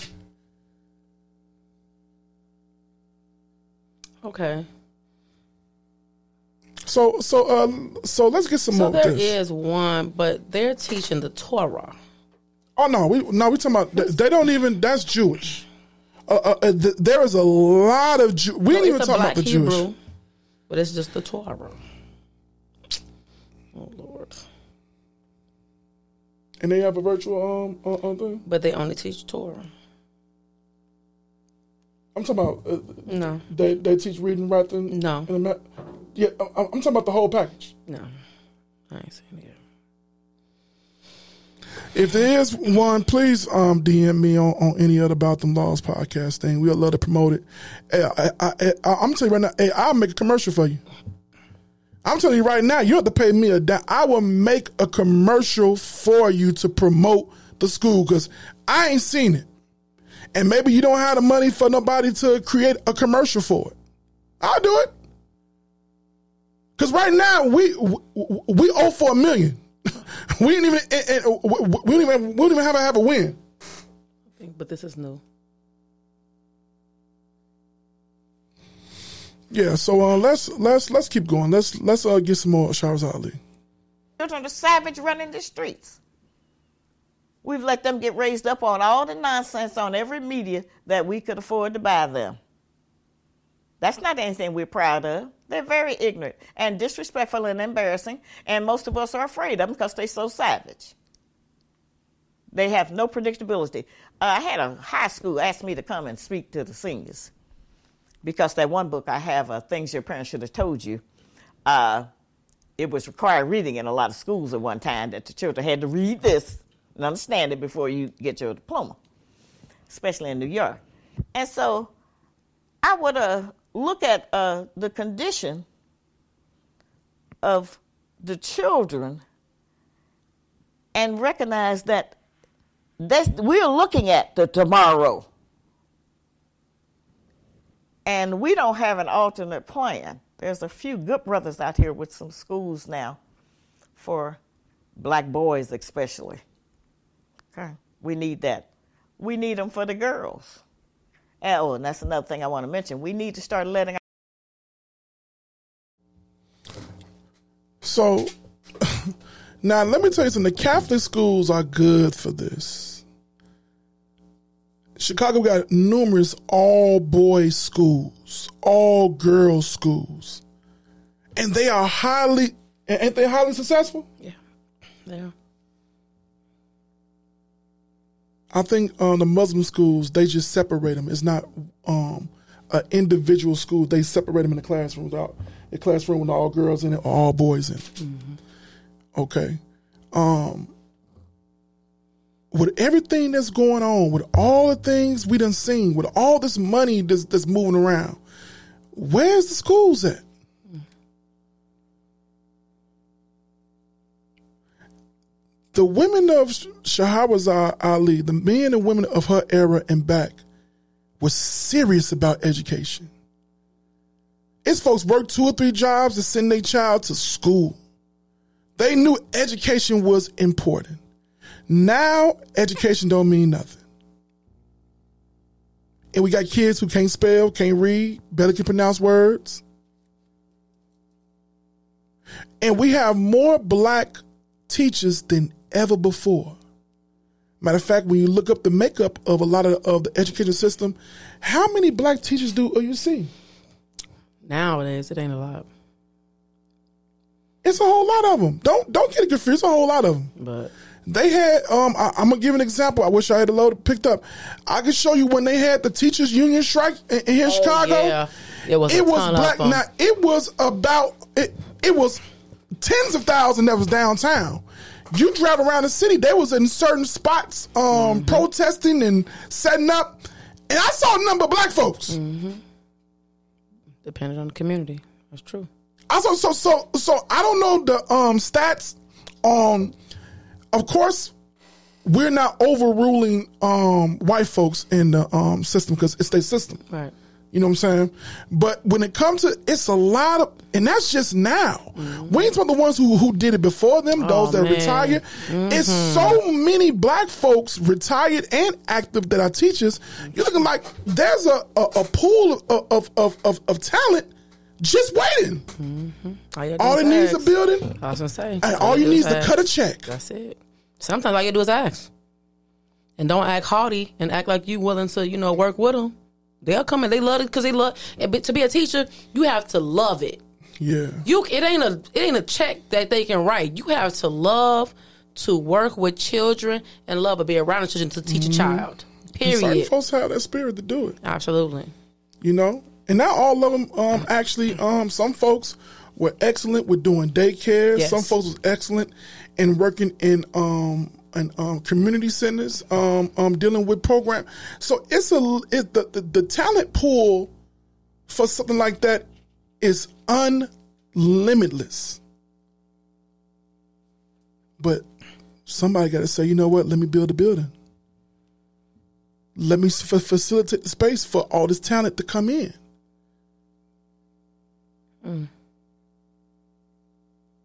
Okay. So, so, uh, so let's get some So more. there is one, but they're teaching the Torah. Oh no, we no, we talking about they don't even. That's Jewish. Uh, uh, uh, th- there is a lot of Jew. We ain't even talk about the Hebrew, Jewish. but it's just the Torah. Oh Lord! And they have a virtual um uh, uh, thing. But they only teach Torah. I'm talking about uh, No, they they teach reading, writing. No. and yeah, I'm talking about the whole package. no, I ain't saying it. If there is one, please um, DM me on, on any other About Them Laws podcast thing. We'd love to promote it. I, I, I, I'm telling you right now, I'll make a commercial for you. I'm telling you right now, you have to pay me a dime. I will make a commercial for you to promote the school because I ain't seen it. And maybe you don't have the money for nobody to create a commercial for it. I'll do it. Because right now, we, we, we owe for a million. We didn't even and, and, we we don't even we don't even have a have a win. But this is new. Yeah, so uh, let's let's let's keep going. Let's let's uh, get some more Shahrazad Ali. Children are savage running the streets. We've let them get raised up on all the nonsense on every media that we could afford to buy them. That's not anything we're proud of. They're very ignorant and disrespectful and embarrassing, and most of us are afraid of them because they're so savage. They have no predictability. Uh, I had a high school ask me to come and speak to the seniors because that one book I have, uh, Things Your Parents Should Have Told You, uh, it was required reading in a lot of schools at one time that the children had to read this and understand it before you get your diploma, especially in New York. And so I would uh, look at uh, the condition of the children and recognize that that's, we're looking at the tomorrow. And we don't have an alternate plan. There's a few good brothers out here with some schools now for black boys, especially. Okay. We need that. We need them for the girls. And, oh, and that's another thing I want to mention. We need to start letting So now let me tell you something. The Catholic schools are good for this. Chicago got numerous all boys schools, all girls schools, and they are highly ain't they highly successful? Yeah, yeah. I think um, the Muslim schools they just separate them. It's not um, an individual school. They separate them in the classroom without a classroom with all girls in it or all boys in it. Okay. Um, with everything that's going on, with all the things we done seen, with all this money that's, that's moving around, where's the schools at? The women of Shahrazad Ali, the men and women of her era and back, was serious about education. It's folks worked two or three jobs to send their child to school. They knew education was important. Now education don't mean nothing. And we got kids who can't spell, can't read, barely can pronounce words. And we have more black teachers than ever before. Matter of fact, when you look up the makeup of a lot of, of the education system, how many black teachers do you see? Nowadays, it ain't a lot, It's a whole lot of them. Don't don't get it confused. It's a whole lot of them. but They had. Um, I, I'm gonna give an example. I wish I had a load picked up. I can show you when they had the teachers union strike in, in here in Chicago. Oh, yeah. It was It was black. Now it was about. It, it was tens of thousands that was downtown. You drive around the city. They was in certain spots, um, Mm-hmm. protesting and setting up, and I saw a number of black folks. Mm. depending on the community. That's true. I so so so so I don't know the um stats on of course we're not overruling um, white folks in the um, system because it's their system. Right. You know what I'm saying? But when it comes to, it's a lot of, and that's just now. We ain't talking the ones who who did it before them, oh, those that man. retired. It's mm-hmm. so many black folks retired and active that are teachers. You're looking like there's a a, a pool of, of of of of talent just waiting. Mm-hmm. All, gotta All is it needs is a building, I was gonna say. and all you need is to cut a check. That's it. Sometimes all you do is ask, and don't act haughty and act like you willing to, you know, work with them. They'll come and they love it because they love. And but to be a teacher, you have to love it. Yeah. You it ain't a it ain't a check that they can write. You have to love to work with children and love to be around children to teach a child. And Certain Period. folks have that spirit to do it. Absolutely. you know and not all of them um actually um some folks were excellent with doing daycare Yes. some folks was excellent in working in um in um, community centers um um dealing with program. So it's a it, the, the the talent pool for something like that is unlimitless. But somebody got to say you know what? Let me build a building. Let me f- facilitate the space for all this talent to come in.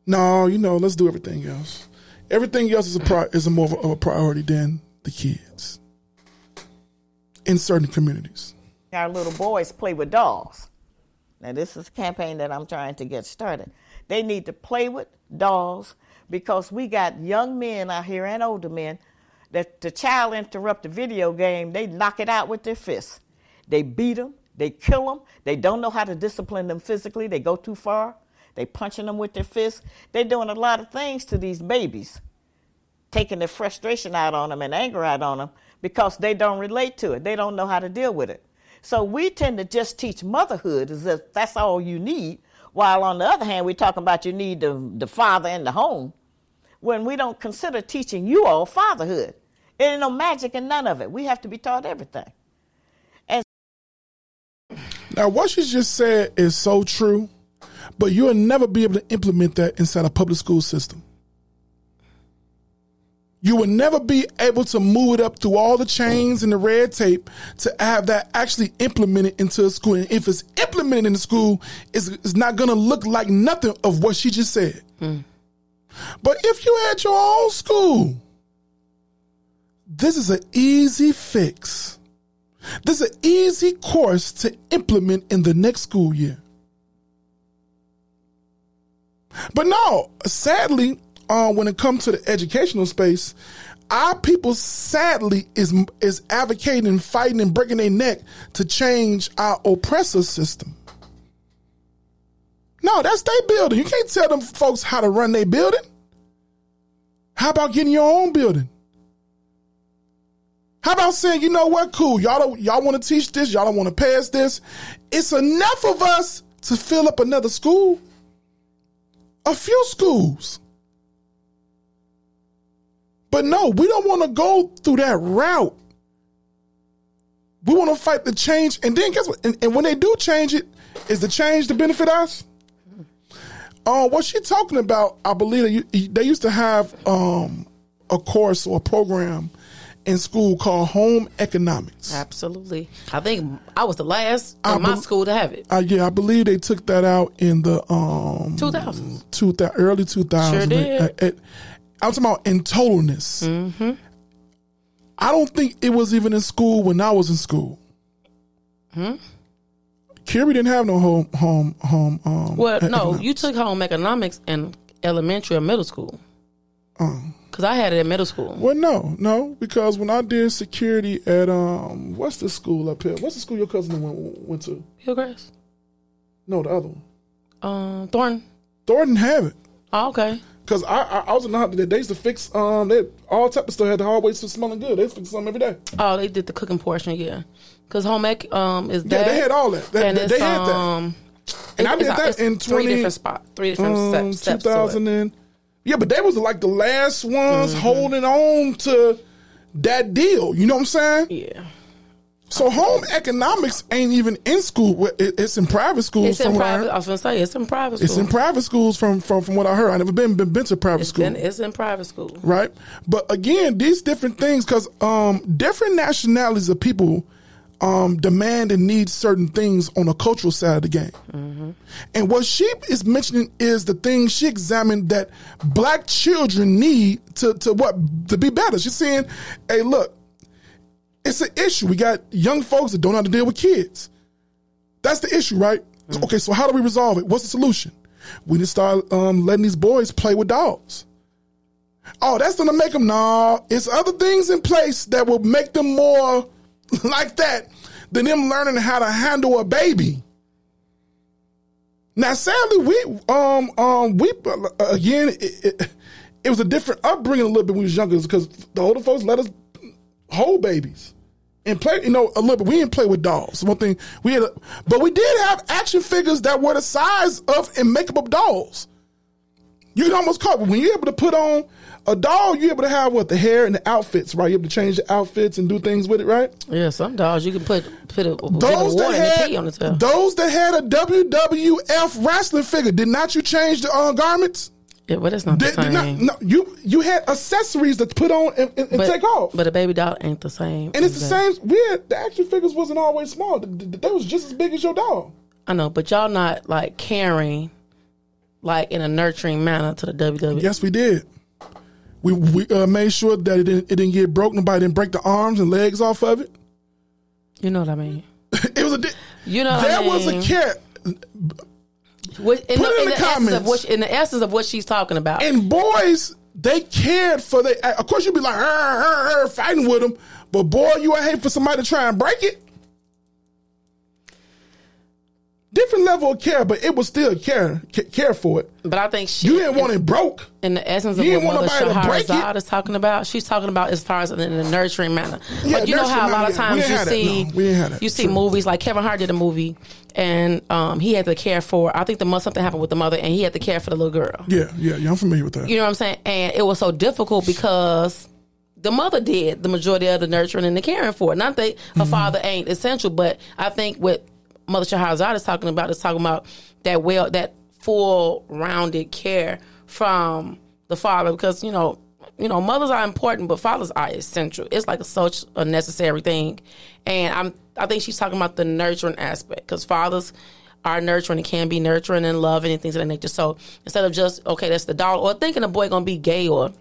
No, you know, let's do everything else. Everything else is a pri- is a more of a priority than the kids in certain communities. our little boys play with dolls. Now, this is a campaign that I'm trying to get started. They need to play with dolls because we got young men out here and older men that the child interrupt a video game, they knock it out with their fists. They beat them, they kill them, they don't know how to discipline them physically, they go too far, they punching them with their fists. They're doing a lot of things to these babies taking their frustration out on them and anger out on them because they don't relate to it. They don't know how to deal with it. So we tend to just teach motherhood as if that's all you need, while on the other hand, we're talking about you need the, the father in the home when we don't consider teaching you all fatherhood. There ain't no magic in none of it. We have to be taught everything. Now, what she just said is so true, but you'll never be able to implement that inside a public school system. You will never be able to move it up through all the chains and the red tape to have that actually implemented into a school. And if it's implemented in the school, it's, it's not going to look like nothing of what she just said. Hmm. But if you had your own school, this is an easy fix. This is an easy course to implement in the next school year. But no, sadly, uh, when it comes to the educational space, our people sadly is is advocating fighting and breaking their neck to change our oppressor system. No, that's their building. You can't tell them folks how to run their building. How about getting your own building? How about saying, you know what, cool, y'all don't y'all want to teach this, y'all don't want to pass this. It's enough of us to fill up another school. A few schools. But no, we don't want to go through that route. We want to fight the change, and then guess what? And, and when they do change it, is the change to benefit us? Uh, what she talking about? I believe they used to have um, a course or a program in school called home economics. Absolutely. I think I was the last in my school to have it. Uh, yeah, I believe they took that out in the um 2000s. two thou- early two thousands. Sure did. I'm talking about in totalness. Mm-hmm. I don't think it was even in school when I was in school. Hmm. Curie didn't have no home home home. Um, Well, no, you took home economics in elementary or middle school. Because I had it in middle school. Well, no, no, because when I did security at um, what's the school up here? What's the school your cousin went, went to? Hillcrest? No, the other one. Um, Thornton? Thornton have it. Oh, okay. Cause I, I I was in the hospital. They used to fix um they all type of stuff had the hallways to smelling good. They fix something every day. Oh, they did the cooking portion, yeah. Because home ec um, is Yeah, they had all that. They, and they, they had that. um, And I did that in three 20 different spots, three different Um, steps. steps 2000 and yeah, but they was like the last ones Mm-hmm. holding on to that deal. You know what I'm saying? Yeah. So home economics ain't even in school. It's in private schools. It's in what I. I was gonna say it's in private school. It's in private schools from from from what I heard. I never been been, been to private It's school. in, it's in private school. right? But again, these different things because um, different nationalities of people um, demand and need certain things on the cultural side of the game. And what she is mentioning is the things she examined that black children need to to what to be better. She's saying, "Hey, look, it's an issue. We got young folks that don't know how to deal with kids. That's the issue, right? Okay, so how do we resolve it? What's the solution? We need to start um, letting these boys play with dolls. Oh, that's gonna make them Nah, It's other things in place that will make them more like that than them learning how to handle a baby. Now, sadly, we um um we uh, again it, it, it was a different upbringing a little bit when we was younger because the older folks let us hold babies and play. You know, a little bit. We didn't play with dolls. One thing we had, a, but we did have action figures that were the size of and makeup of dolls. You can almost call it when you're able to put on a doll. You're able to have what the hair and the outfits, right? You're able to change the outfits and do things with it, right? Yeah, some dogs you can put put a, Those that had on the tail. those that had a WWF wrestling figure, did not you change the uh, garments? Yeah, but it's not the Did, did same. not, no, you you had accessories to put on and, and, and but, take off. But a baby doll ain't the same. and it's the that. same. We had, the action figures wasn't always small. Th- th- They was just as big as your doll. I know, but y'all not like caring, like in a nurturing manner to the WWE. Yes, we did. We we uh, made sure that it didn't, it didn't get broke. Nobody didn't break the arms and legs off of it. You know what I mean? it was a. Di- You know there I mean? was a care. What, in, Put the, it in in the the essence of comments. what in the essence of what she's talking about. And boys, they cared for they. Of course, you'd be like, fighting with them, but boy, you would hate for somebody to try and break it. Different level of care, but it was still care care for it. but I think she You didn't want it broke. in the essence of You what Mother break is talking about, she's talking about as far as in a nurturing manner. Yeah, but you know how a lot of times you see no. We didn't have that. you see True. movies like Kevin Hart did a movie and um, he had to care for I think the mother something happened with the mother and he had to care for the little girl. Yeah, yeah, yeah. I'm familiar with that. You know what I'm saying? And it was so difficult because the mother did the majority of the nurturing and the caring for it. Not that her Mm-hmm. father ain't essential, but I think what Mother Shahrazad is talking about is talking about that well, that full rounded care from the father because you know. You know, mothers are important, but fathers are essential. It's like such a necessary thing, and I'm. I think she's talking about the nurturing aspect because fathers are nurturing and can be nurturing and loving and things of that nature. So instead of just okay, that's the doll, or thinking a boy gonna be gay or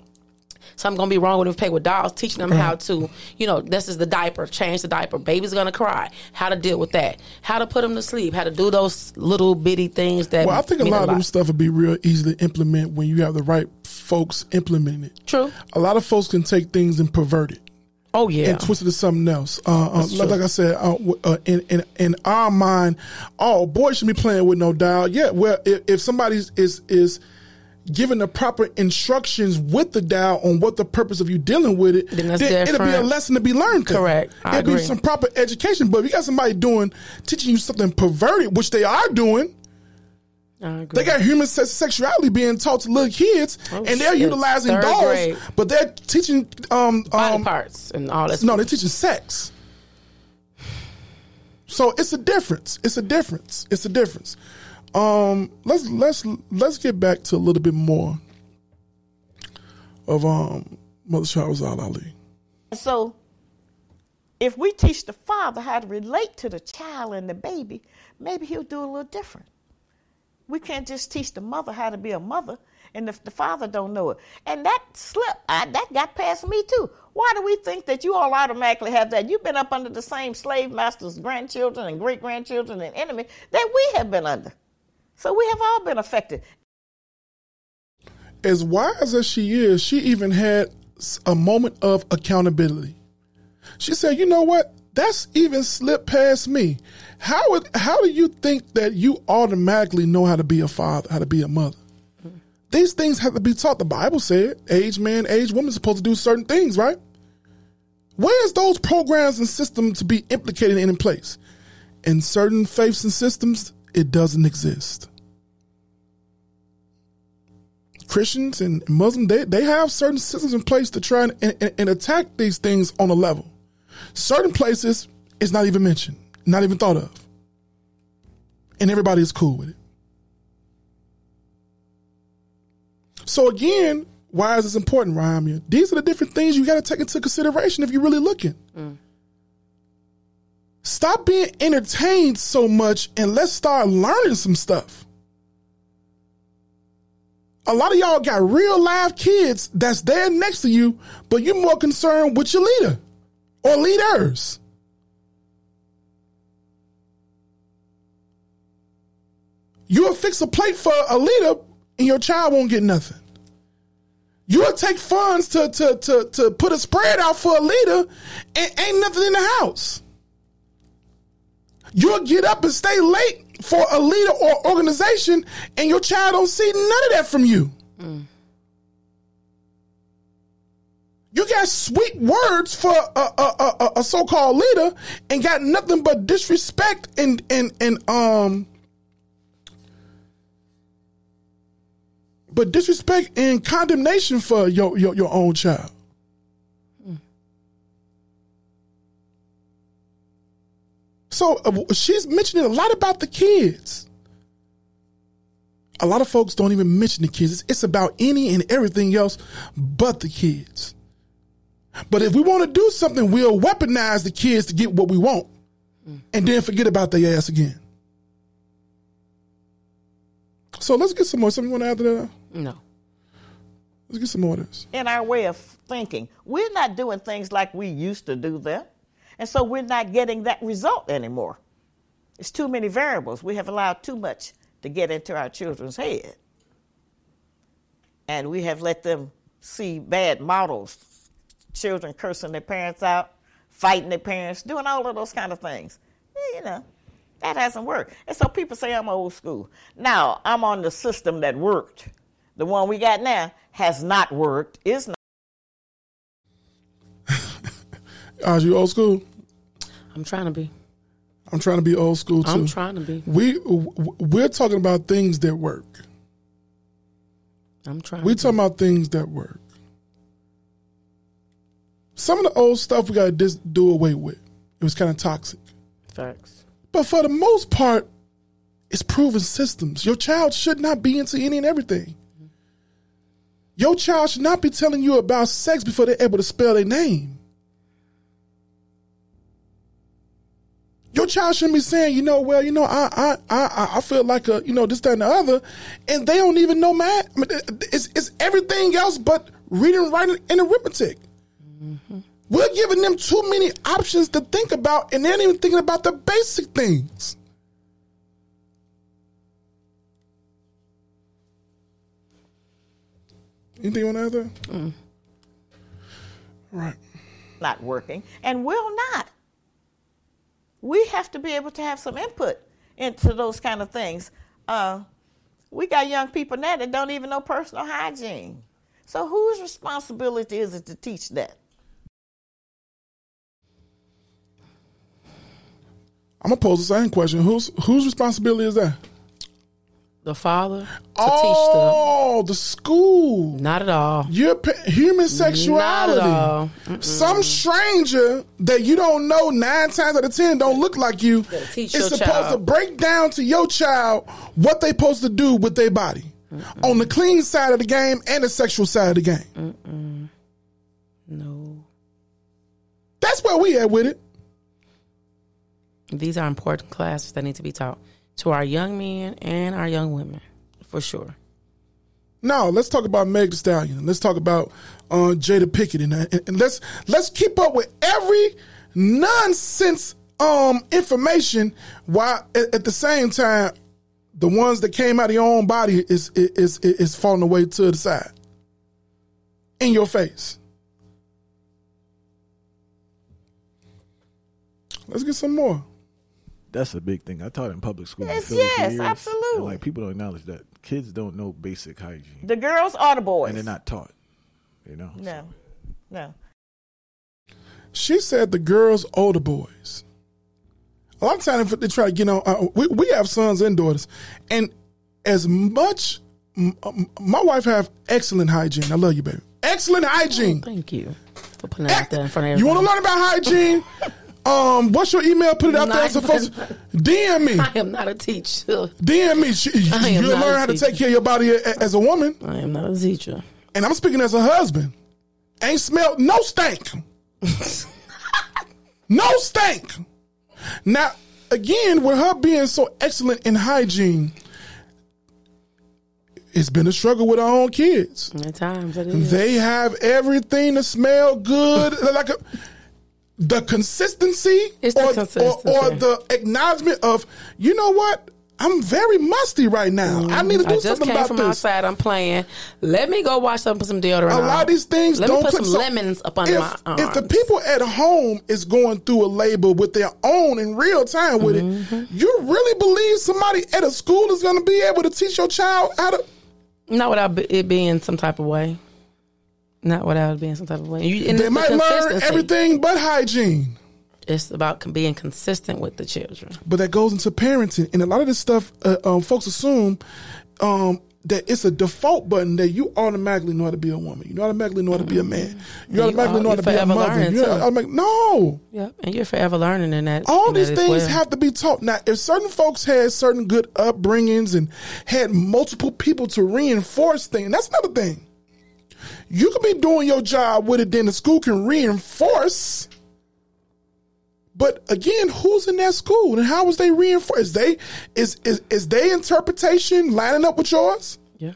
something gonna be wrong with them play with dolls, teaching them how to, you know, this is the diaper, change the diaper, baby's gonna cry, how to deal with that, how to put them to sleep, how to do those little bitty things that. Well, I think a lot of them stuff would be real easy to implement when you have the right folks implement it. True. A lot of folks can take things and pervert it. Oh yeah. and twist it to something else. Uh, uh, like, like I said, uh, uh, in, in in our mind, oh, boys should be playing with no dial. Yeah, well, if, if somebody is is given the proper instructions with the dial on what the purpose of you dealing with it, Then that's it'll be a lesson to be learned. Correct. I it'll be some proper education. But if you got somebody doing teaching you something perverted, which they are doing. I agree. They got human sexuality being taught to little kids, Oh, and they're shit. utilizing Third dolls, grade. but they're teaching um, body um, parts and all that. no, they're teaching sex. So it's a difference. It's a difference. It's a difference. Um, let's let's let's get back to a little bit more of um Mother Shahrazad Ali. So, if we teach the father how to relate to the child and the baby, maybe he'll do a little different. We can't just teach the mother how to be a mother, and if the father don't know it, and that slip, I, that got past me too. Why do we think that you all automatically have that? You've been up under the same slave masters' grandchildren and great grandchildren and enemy that we have been under. So we have all been affected. As wise as she is, she even had a moment of accountability. She said, "You know what? That's even slipped past me. How would, how do you think that you automatically know how to be a father, how to be a mother? These things have to be taught. The Bible said, age man, age woman supposed to do certain things, right? Where's those programs and systems to be implicated in place? In certain faiths and systems, it doesn't exist. Christians and Muslims, they, they have certain systems in place to try and, and, and attack these things on a level. Certain places, It's not even mentioned, not even thought of. And everybody is cool with it. So again, why is this important, Ryan? These are the different things you got to take into consideration if you're really looking. Mm. Stop being entertained so much and let's start learning some stuff. A lot of y'all got real live kids that's there next to you, but you're more concerned with your leader or leaders. You'll fix a plate for a leader and your child won't get nothing. You'll take funds to, to, to, to put a spread out for a leader and ain't nothing in the house. You'll get up and stay late for a leader or organization and your child don't see none of that from you. You got sweet words for a, a, a, a so-called leader and got nothing but disrespect and and and um but disrespect and condemnation for your your, your own child. So uh, she's mentioning a lot about the kids. A lot of folks don't even mention the kids. It's, it's about any and everything else but the kids. But if we want to do something, we'll weaponize the kids to get what we want and then forget about their ass again. So let's get some more. Something you want to add to that? No. Let's get some more of this. in our way of thinking. We're not doing things like we used to do them. And so we're not getting that result anymore. It's too many variables. We have allowed too much to get into our children's head. And we have let them see bad models children cursing their parents out, fighting their parents, doing all of those kind of things. Eh, You know, that hasn't worked. And so people say I'm old school. Now, I'm on the system that worked. The one we got now has not worked, is not. Are you old school? I'm trying to be. I'm trying to be old school too. I'm trying to be. we we're talking about things that work. I'm trying. We to talking about things that work. Some of the old stuff we got to dis- do away with. It was kind of toxic. facts. But for the most part, it's proven systems. Your child should not be into any and everything. Mm-hmm. Your child should not be telling you about sex before they're able to spell their name. Your child shouldn't be saying, you know, well, you know, I, I, I, I feel like a, you know, this, that, and the other, and they don't even know math. I mean, it's, it's everything else but reading, writing, and arithmetic. Mm-hmm. We're giving them too many options to think about, and they're not even thinking about the basic things. Anything you want to add? Mm. Right. not working and will not. We have to be able to have some input into those kind of things. Uh, we got young people now that don't even know personal hygiene. So whose responsibility is it to teach that? I'm gonna pose the same question. Whose whose responsibility is that? The father to Oh, the school. teach them. Not at all. Your pa- human sexuality. Not at all. Some stranger that you don't know nine times out of ten don't look like you teach is supposed child. to break down to your child what they supposed to do with their body on the clean side of the game and the sexual side of the game. No. That's where we at with it. These are important classes that need to be taught to our young men and our young women, for sure. Now let's talk about Meg Thee Stallion. Let's talk about uh, Jada Pickett, and, and, and let's let's keep up with every nonsense um, information while at, at the same time the ones that came out of your own body is is is, is falling away to the side in your face. Let's get some more. That's a big thing. I taught in public school. Yes, Philly yes, years, absolutely. And like people don't acknowledge that kids don't know basic hygiene, The girls are the boys? and they're not taught. You know. No, no. She said the girls owe the boys. A lot of times they try to get on. Uh, we, we have sons and daughters, and as much, m- m- my wife have excellent hygiene. I love you, baby. Excellent hygiene. Thank you for putting that out there in front of You everybody. want to learn about hygiene? Um, what's your email? Put it out there folks DM me. I am not a teacher. DM me. Sh- I am You'll learn how to take care of your body as a woman. I am not a teacher. And I'm speaking as a husband. Ain't smelled no stink. no stink. Now, again, with her being so excellent in hygiene, it's been a struggle with our own kids. At times it is. They have everything to smell good, like a, the consistency, the or, consistency. Or, or the acknowledgement of, you know what, I'm very musty right now. I need to do Mm-hmm. I just something came about from this. outside. I'm playing. Let me go wash up some deodorant. A lot of these things Let don't me put put some so- lemons up under if, my arms. If the people at home is going through a labor with their own in real time with Mm-hmm. it, you really believe somebody at a school is going to be able to teach your child how to? Not without it being some type of way. Not without it being some type of way. You, and They it's the might learn everything but hygiene. It's about being consistent with the children. but that goes into parenting, and a lot of this stuff, uh, um, folks assume um, that it's a default button that you automatically know how to be a woman, you automatically know how to be a man, you You automatically are- know how you're to be a forever mother. learning, You too. automatic- no, Yep, and you're forever learning in that. all in these that things well. have to be taught. Now, if certain folks had certain good upbringings and had multiple people to reinforce things, that's another thing. You could be doing your job with it, then the school can reinforce. But again, who's in that school and how was they reinforced? Is they is is is their interpretation lining up with yours? Yeah.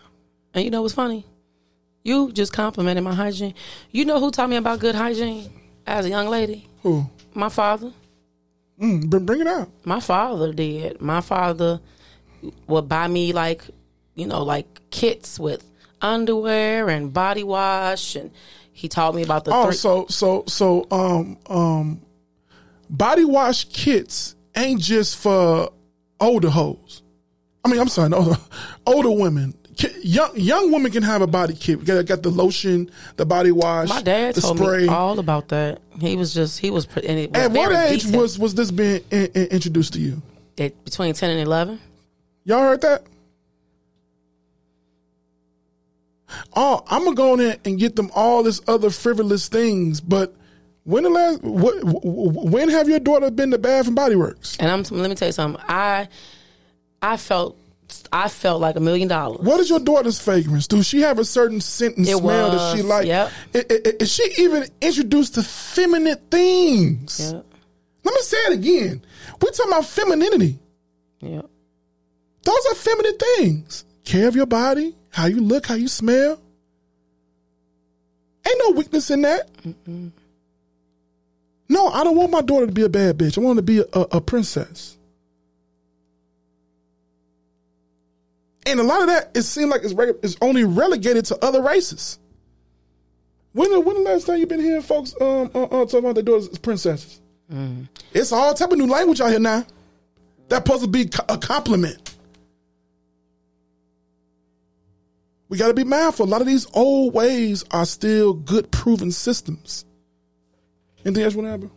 And you know what's funny? You just complimented my hygiene. You know who taught me about good hygiene as a young lady? Who? My father. Mm, bring, bring it out. My father did. My father would buy me like, you know, like kits with underwear and body wash, and he taught me about the. Oh, three- so so so um um body wash kits ain't just for older hoes. I mean, I'm sorry, no, older women. Young young women can have a body kit. Got, got the lotion, the body wash, my dad the told spray. me all about that. He was just he was and it At what age decent. was was this being in, in- introduced to you? At between ten and eleven? Y'all heard that? Oh, I'm gonna go in there and get them all this other frivolous things. But when the last what, when have your daughter been to Bath and Body Works? And I'm let me tell you something. I I felt I felt like a million dollars. What is your daughter's fragrance? Do she have a certain scent and It smell that she was, like? yep. I- I- I- Is she even introduced to feminine things? Yeah, Let me say it again. We're talking about femininity. yeah. Those are feminine things. Care of your body, how you look, how you smell. Ain't no weakness in that. No, I don't want my daughter to be a bad bitch. I want her to be a, a, a princess. And a lot of that, it seems like it's, reg- it's only relegated to other races. When the, when the last time you been hearing folks um, uh, uh, talking about their daughters as princesses? It's all type of new language out here now. That's supposed to be a compliment. We got to be mindful. A lot of these old ways are still good, proven systems. Anything else want to happen?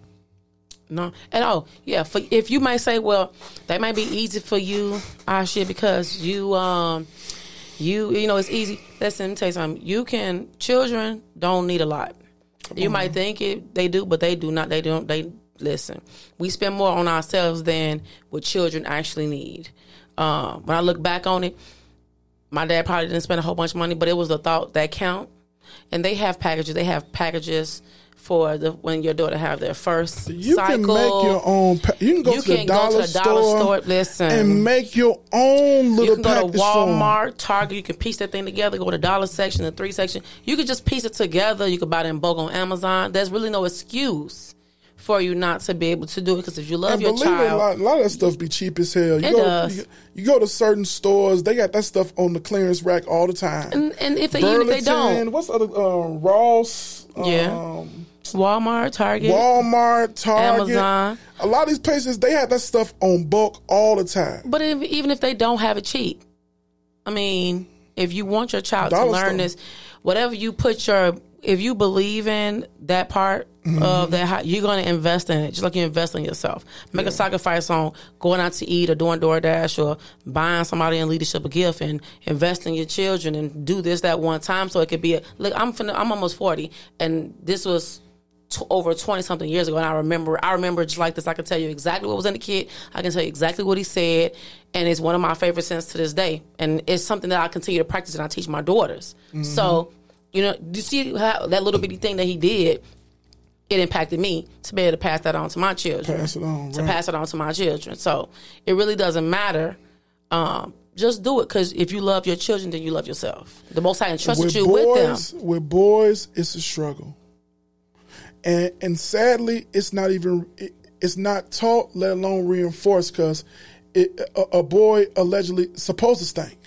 No, and oh yeah, for if you might say, well, that might be easy for you, shit, because you um you you know it's easy. Listen, let me tell you something. You can children don't need a lot. you might think it they do, but they do not. They don't. They listen. We spend more on ourselves than what children actually need. Um, when I look back on it, my dad probably didn't spend a whole bunch of money, but it was the thought that count. And they have packages. They have packages for the when your daughter have their first You cycle. can make your own. Pa- you can go You to the go dollar, to the dollar store, store, listen. and make your own You little can go to package for 'em. Walmart, Target. You can piece that thing together. Go to dollar section, the three section. You can just piece it together. You can buy it in bulk on Amazon. There's really no excuse for you not to be able to do it because if you love And your it, a child, lot, a lot of that stuff be cheap as hell. You It go, does. You, you go to certain stores, they got that stuff on the clearance rack all the time. and, and if they even if they don't, what's other um, Ross? Yeah. um, Walmart, Target, Walmart, Target, Amazon. A lot of these places they have that stuff on bulk all the time. But if, even if they don't have it cheap, I mean, if you want your child Dollar to learn store. this, whatever you put your, if you believe in that part Mm-hmm. of that, how- you're going to invest in it, just like you invest in yourself. Make a sacrifice on going out to eat or doing DoorDash or buying somebody in leadership a gift and invest in your children and do this that one time so it could be a. Look, I'm finna, I'm almost forty, and this was t- over 20 something years ago and I remember I remember just like this I can tell you exactly what was in the kid I can tell you exactly what he said and it's one of my favorite sins to this day and it's something that I continue to practice and I teach my daughters so you know do you see how that little bitty thing that he did it impacted me to be able to pass that on to my children. Pass it on, to pass it on to my children. So it really doesn't matter. Um, just do it because if you love your children then you love yourself. The most high entrusted with you boys, with them. with boys, it's a struggle, and and sadly, it's not even it, it's not taught, let alone reinforced, because a, a boy allegedly supposed to stink.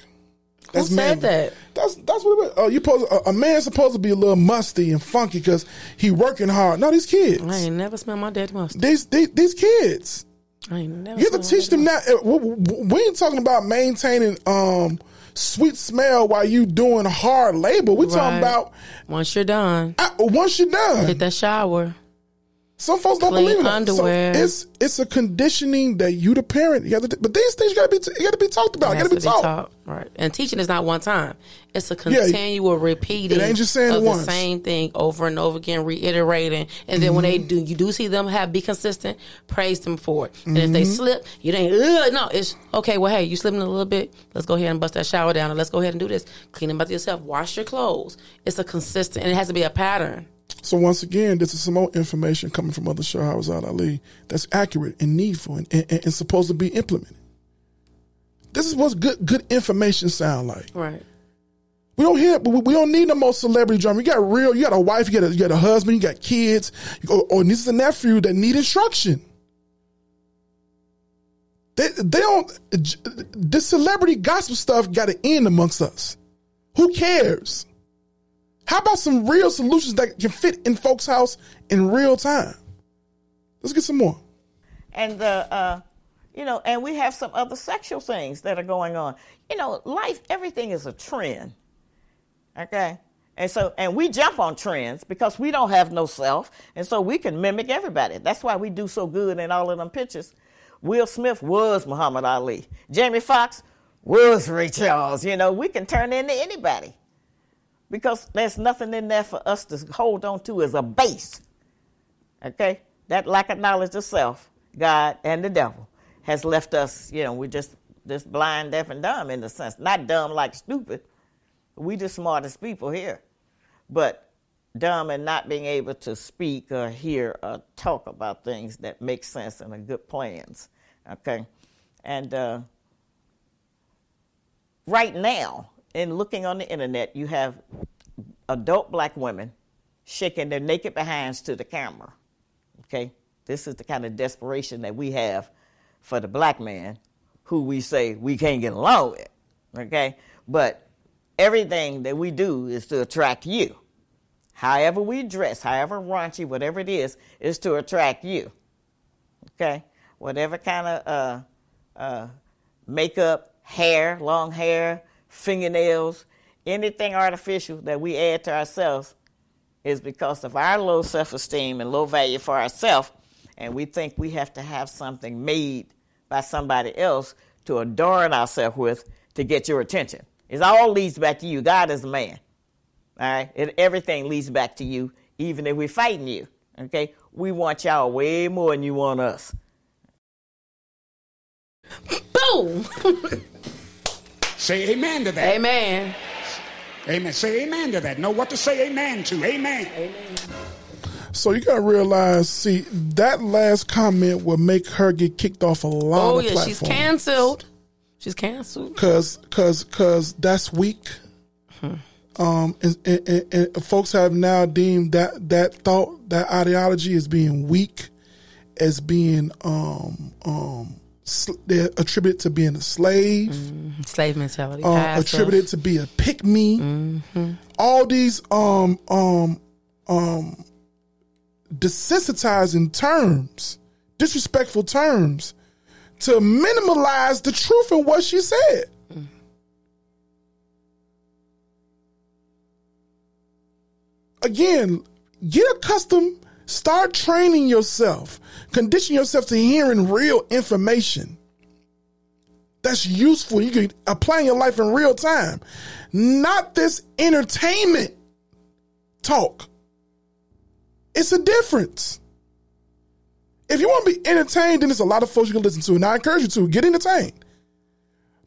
Who said that? That's that's what it is. Oh, you supposed a, a man's supposed to be a little musty and funky because he working hard. No, these kids, I ain't never smelled my daddy mustard these, these these kids. I ain't never You have to teach them that. uh, We we ain't talking about maintaining um sweet smell while you doing hard labor. We talking about Once you're done, uh, once you're done. hit that shower. Some folks don't believe in underwear. So it's it's a conditioning that you, the parent, you got to. But these things got to be you got to be talked about. It got to be taught. taught. Right. And teaching is not one time. It's a Yeah, continual repeating it ain't just saying of the once. same thing over and over again, reiterating. And then when they Mm-hmm. do, you do see them have be consistent, praise them for it. And if they Mm-hmm. slip, you ain't, Ugh, no, it's okay. Well, hey, you slipping a little bit. Let's go ahead and bust that shower down and let's go ahead and do this. Clean them up yourself. Wash your clothes. It's a consistent, and it has to be a pattern. So once again, this is some more information coming from other Shahrazad Ali that's accurate and needful and, and, and supposed to be implemented. This is what good good information sound like. Right. We don't hear, we we don't need no more celebrity drama. You got real, you got a wife, you got a, you got a husband, you got kids, or, or nieces and nephew that need instruction. They, they don't, this celebrity gossip stuff got to end amongst us. Who cares? How about some real solutions that can fit in folks' house in real time? Let's get some more. and the uh, you know, and we have some other sexual things that are going on. You know, life, everything is a trend. Okay, and so and we jump on trends because we don't have no self, and so we can mimic everybody. That's why we do so good in all of them pictures. Will Smith was Muhammad Ali. Jamie Foxx was Ray Charles. You know, we can turn into anybody because there's nothing in there for us to hold on to as a base. Okay? That lack of knowledge of self, God and the devil, has left us, you know, we're just, just blind, deaf, and dumb in the sense. Not dumb like stupid. We the smartest people here. But dumb and not being able to speak or hear or talk about things that make sense and are good plans. Okay? And uh, right now, in looking on the internet, you have adult black women shaking their naked behinds to the camera. Okay? This is the kind of desperation that we have for the black man who we say we can't get along with. Okay? But everything that we do is to attract you. However we dress, however raunchy, whatever it is, is to attract you. Okay? Whatever kind of uh, uh, makeup, hair, long hair, fingernails, anything artificial that we add to ourselves is because of our low self esteem and low value for ourselves, and we think we have to have something made by somebody else to adorn ourselves with to get your attention. It all leads back to you. God is a man. All right? It, everything leads back to you, even if we're fighting you. Okay? We want y'all way more than you want us. Boom. Say amen to that. Amen. Amen. Say amen to that. Know what to say amen to. Amen. So you gotta realize, see, that last comment will make her get kicked off a lot Oh of yeah, platforms. she's canceled. She's canceled. Cause, cause, cause that's weak. Um, and, and, and, and folks have now deemed that that thought, that ideology, as being weak, as being um um sl- they're attributed to being a slave. Slave mentality. uh, attributed to be a pick me. All these um um um desensitizing terms, disrespectful terms, to minimalize the truth in what she said. Again, get accustomed. Start training yourself. Condition yourself to hearing real information that's useful. You can apply in your life in real time. Not this entertainment talk. It's a difference. If you want to be entertained, then there's a lot of folks you can listen to, and I encourage you to get entertained.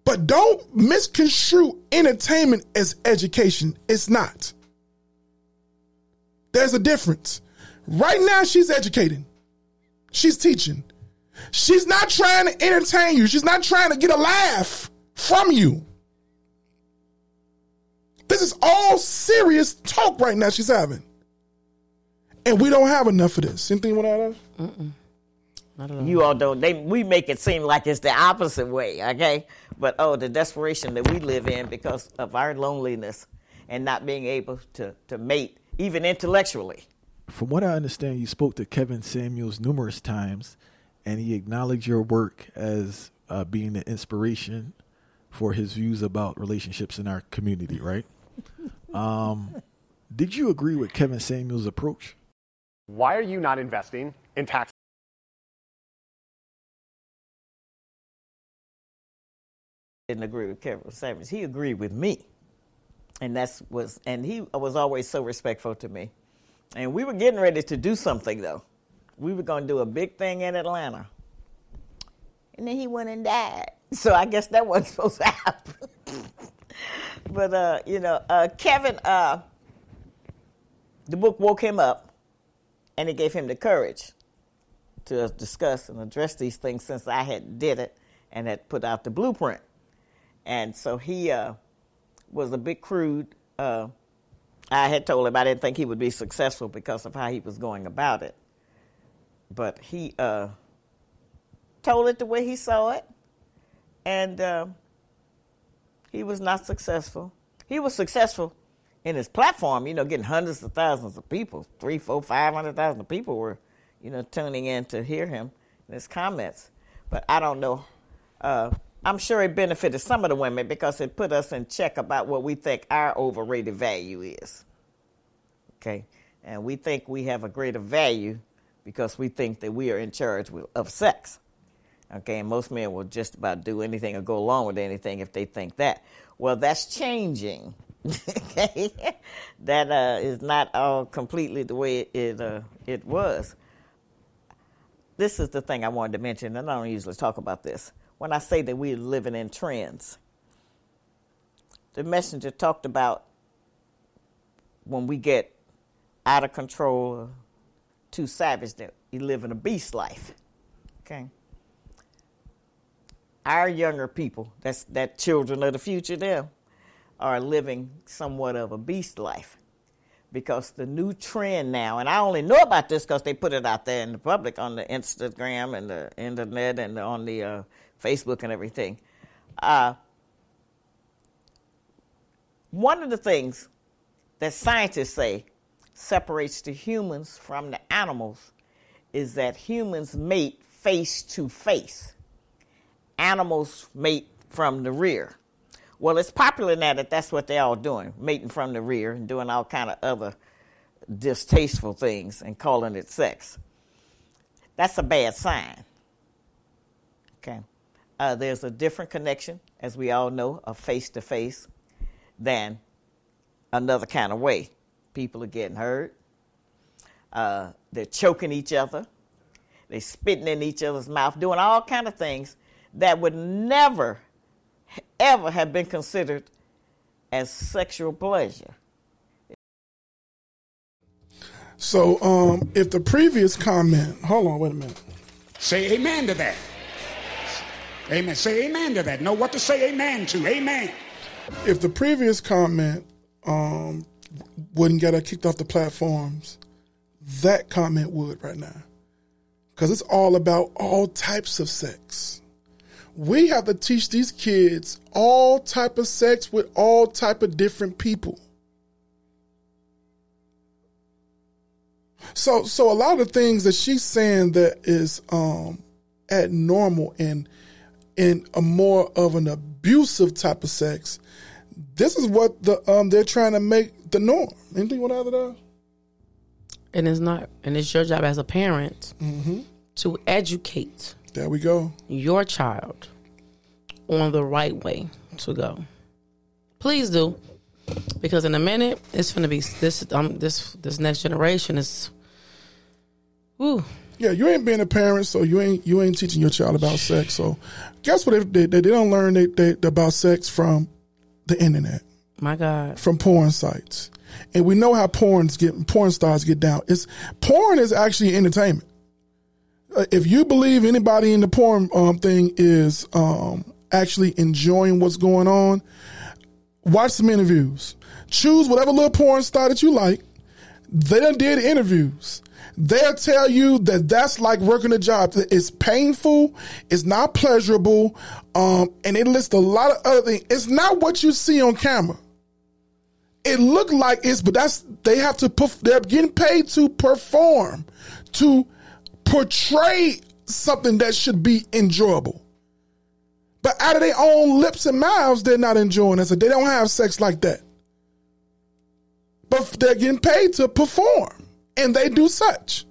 But don't misconstrue entertainment as education. It's not. There's a difference. Right now, she's educating, she's teaching. She's not trying to entertain you, she's not trying to get a laugh from you. This is all serious talk right now she's having. And we don't have enough of this. Anything you want to add? Not. You all don't. They we make it seem like it's the opposite way, okay? But oh, the desperation that we live in because of our loneliness and not being able to to mate, even intellectually. From what I understand, you spoke to Kevin Samuels numerous times, and he acknowledged your work as uh, being an inspiration for his views about relationships in our community. Right? um, did you agree with Kevin Samuels' approach? Why are you not investing in tax? Didn't agree with Kevin Samuels. He agreed with me, and that's was and he was always so respectful to me. And we were getting ready to do something though. We were going to do a big thing in Atlanta, and then he went and died. So I guess that wasn't supposed to happen. but uh, you know, uh, Kevin, uh, the book woke him up, and it gave him the courage to discuss and address these things since I had did it and had put out the blueprint. And so he uh, was a bit crude. I had told him I didn't think he would be successful because of how he was going about it. But he uh, told it the way he saw it, and uh, he was not successful. He was successful in his platform, you know, getting hundreds of thousands of people, three, four, five hundred thousand people were, you know, tuning in to hear him and his comments. But I don't know. Uh, I'm sure it benefited some of the women because it put us in check about what we think our overrated value is. Okay, and we think we have a greater value because we think that we are in charge of sex. Okay, and most men will just about do anything or go along with anything if they think that. Well, that's changing. okay, that uh, is not all completely the way it uh, it was. This is the thing I wanted to mention, and I don't usually talk about this. When I say that we're living in trends, the messenger talked about when we get out of control, too savage, that you live in a beast life. Okay our younger people, that's that children of the future there, are living somewhat of a beast life. Because the new trend now, and I only know about this because they put it out there in the public on the Instagram and the internet and on the uh, Facebook and everything. Uh, one of the things that scientists say separates the humans from the animals is that humans mate face to face animals mate from the rear. Well, it's popular now that that's what they're all doing, mating from the rear and doing all kind of other distasteful things and calling it sex. That's a bad sign. Okay. Uh, there's a different connection, as we all know, of face to face than another kind of way. People are getting hurt. Uh, they're choking each other. They're spitting in each other's mouth, doing all kind of things that would never, ever have been considered as sexual pleasure. So, um, if the previous comment, hold on, wait a minute. Say amen to that. Amen. Say amen to that. Know what to say amen to. Amen. If the previous comment um, wouldn't get her kicked off the platforms, that comment would right now, because it's all about all types of sex. We have to teach these kids all type of sex with all type of different people. So, so a lot of things that she's saying that is um, abnormal and in a more of an abusive type of sex. This is what the um, they're trying to make the norm. Anything with other that? And it's not, and it's your job as a parent Mm-hmm. to educate There we go. your child on the right way to go. Please do, because in a minute it's going to be this. Um, this this next generation is Ooh. Yeah, you ain't being a parent, so you ain't you ain't teaching your child about sex. So, guess what? They they, they don't learn they, they, about sex from the internet, My God. from porn sites, and we know how porns get porn stars get down. It's porn is actually entertainment. Uh, if you believe anybody in the porn um, thing is um, actually enjoying what's going on, watch some interviews. Choose whatever little porn star that you like. They done did interviews. They'll tell you that that's like working a job. It's painful. It's not pleasurable. Um, and it lists a lot of other things. It's not what you see on camera. It looked like it's, but that's, they have to, they're getting paid to perform, to portray something that should be enjoyable. But out of their own lips and mouths, they're not enjoying it. So they don't have sex like that. But they're getting paid to perform, and they do such.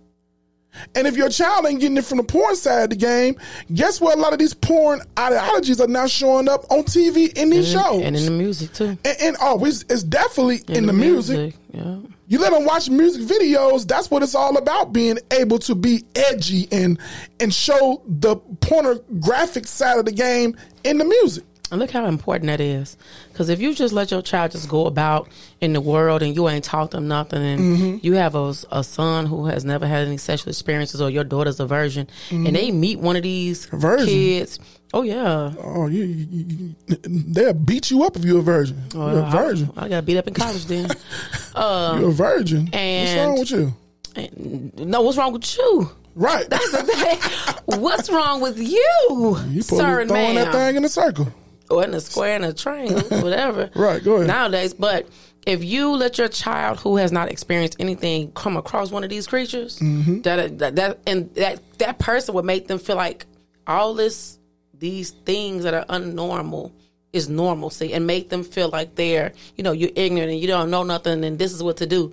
And if your child ain't getting it from the porn side of the game, guess what? A lot of these porn ideologies are now showing up on TV in these and, shows. And in the music, too. And, and oh, it's, it's definitely in, in the, the, music. music. Yeah. You let them watch music videos. That's what it's all about. Being able to be edgy and and show the pornographic side of the game in the music. And look how important that is. Because if you just let your child just go about in the world and you ain't taught them nothing, and mm-hmm. you have a, a, son who has never had any sexual experiences, or your daughter's a virgin, mm-hmm. and they meet one of these virgin. kids. Oh yeah. Oh, you, you, you, they'll beat you up if you're a virgin. Oh, you're a virgin. I, I, got beat up in college then. uh, you're a virgin. And what's wrong with you? No, what's wrong with you? Right. That's the thing. what's wrong with you, you sir throwing man? that thing in a circle or in a square in a triangle, whatever. right, go ahead. Nowadays, but if you let your child who has not experienced anything come across one of these creatures, mm-hmm. that, that that and that that person would make them feel like all this these things that are unnormal is normalcy and make them feel like they're you know you're ignorant and you don't know nothing and this is what to do.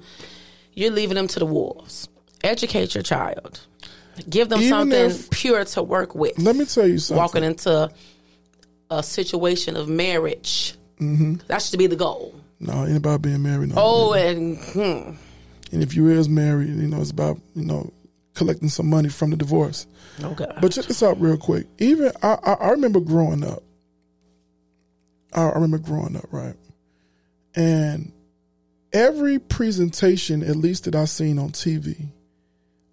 You're leaving them to the wolves. Educate your child. Give them Even something if, pure to work with. Let me tell you something. Walking into a situation of marriage. Mm-hmm. That should be the goal. No, ain't about being married. No, oh, and hmm. and if you is married, you know it's about you know collecting some money from the divorce. Okay. But check this out real quick. Even I, I, I remember growing up. I, I remember growing up, right? And every presentation, at least that I seen on TV,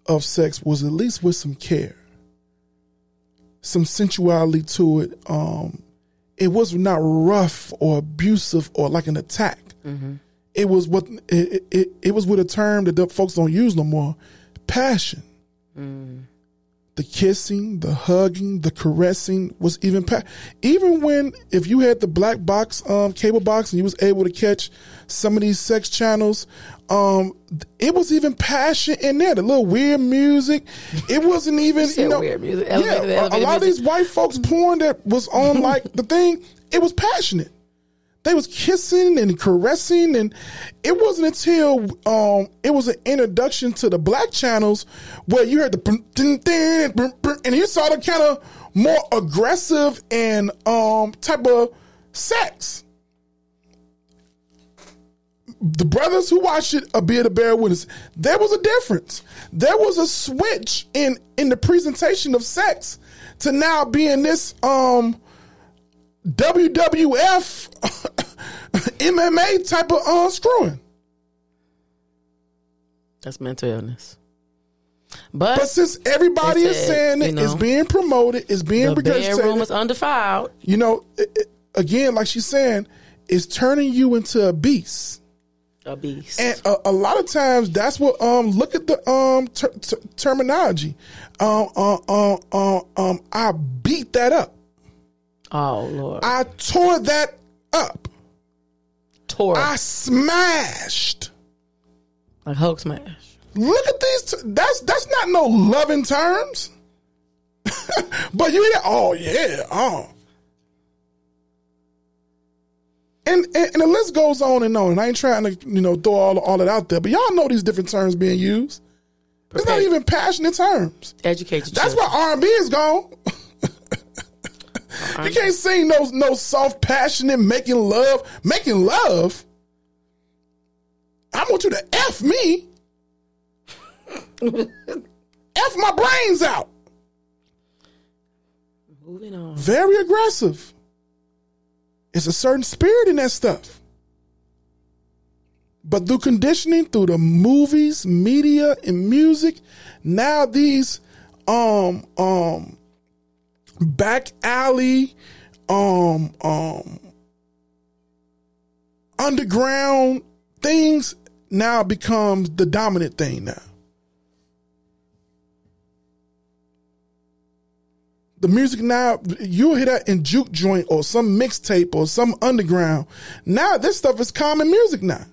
of sex was at least with some care some sensuality to it. Um, it was not rough or abusive or like an attack. Mm-hmm. It was what it, it, it was with a term that the folks don't use no more: passion. Mm. The kissing, the hugging, the caressing was even pa- even when if you had the black box um, cable box and you was able to catch some of these sex channels, um, it was even passion in there. The little weird music. It wasn't even you, know. Weird music. Yeah, elevator a, lot music. of these white folks porn that was on like the thing. It was passionate. They was kissing and caressing, and it wasn't until um, it was an introduction to the black channels where you heard the and you saw the kind of more aggressive and um, type of sex the brothers who watched it are be to bear witness. There was a difference. There was a switch in in the presentation of sex to now being this um WWF MMA type of uh, screwing. That's mental illness. But, but since everybody is saying it, know, it's being promoted, it's being the bedroom is undefiled. You know, it, it, again, like she's saying, it's turning you into a beast a beast. And a, a, lot of times, that's what um look at the um ter- ter- terminology. Um, um, um, um, um, I beat that up. Oh Lord! I tore that up. Tore. I smashed. Like Hulk smash. Look at these. T- that's that's not no loving terms. but you hear, oh yeah, oh And, and, and the list goes on and on. And I ain't trying to you know throw all all it out there, but y'all know these different terms being used. It's not even passionate terms. Educate That's why R and B is gone. you can't sing no no soft, passionate, making love, making love. I want you to f me. F my brains out. Moving on. Very aggressive. It's a certain spirit in that stuff. But through conditioning, through the movies, media, and music, now these um um back alley um um underground things now becomes the dominant thing now. The music now, you'll hear that in juke joint or some mixtape or some underground. Now this stuff is common music now.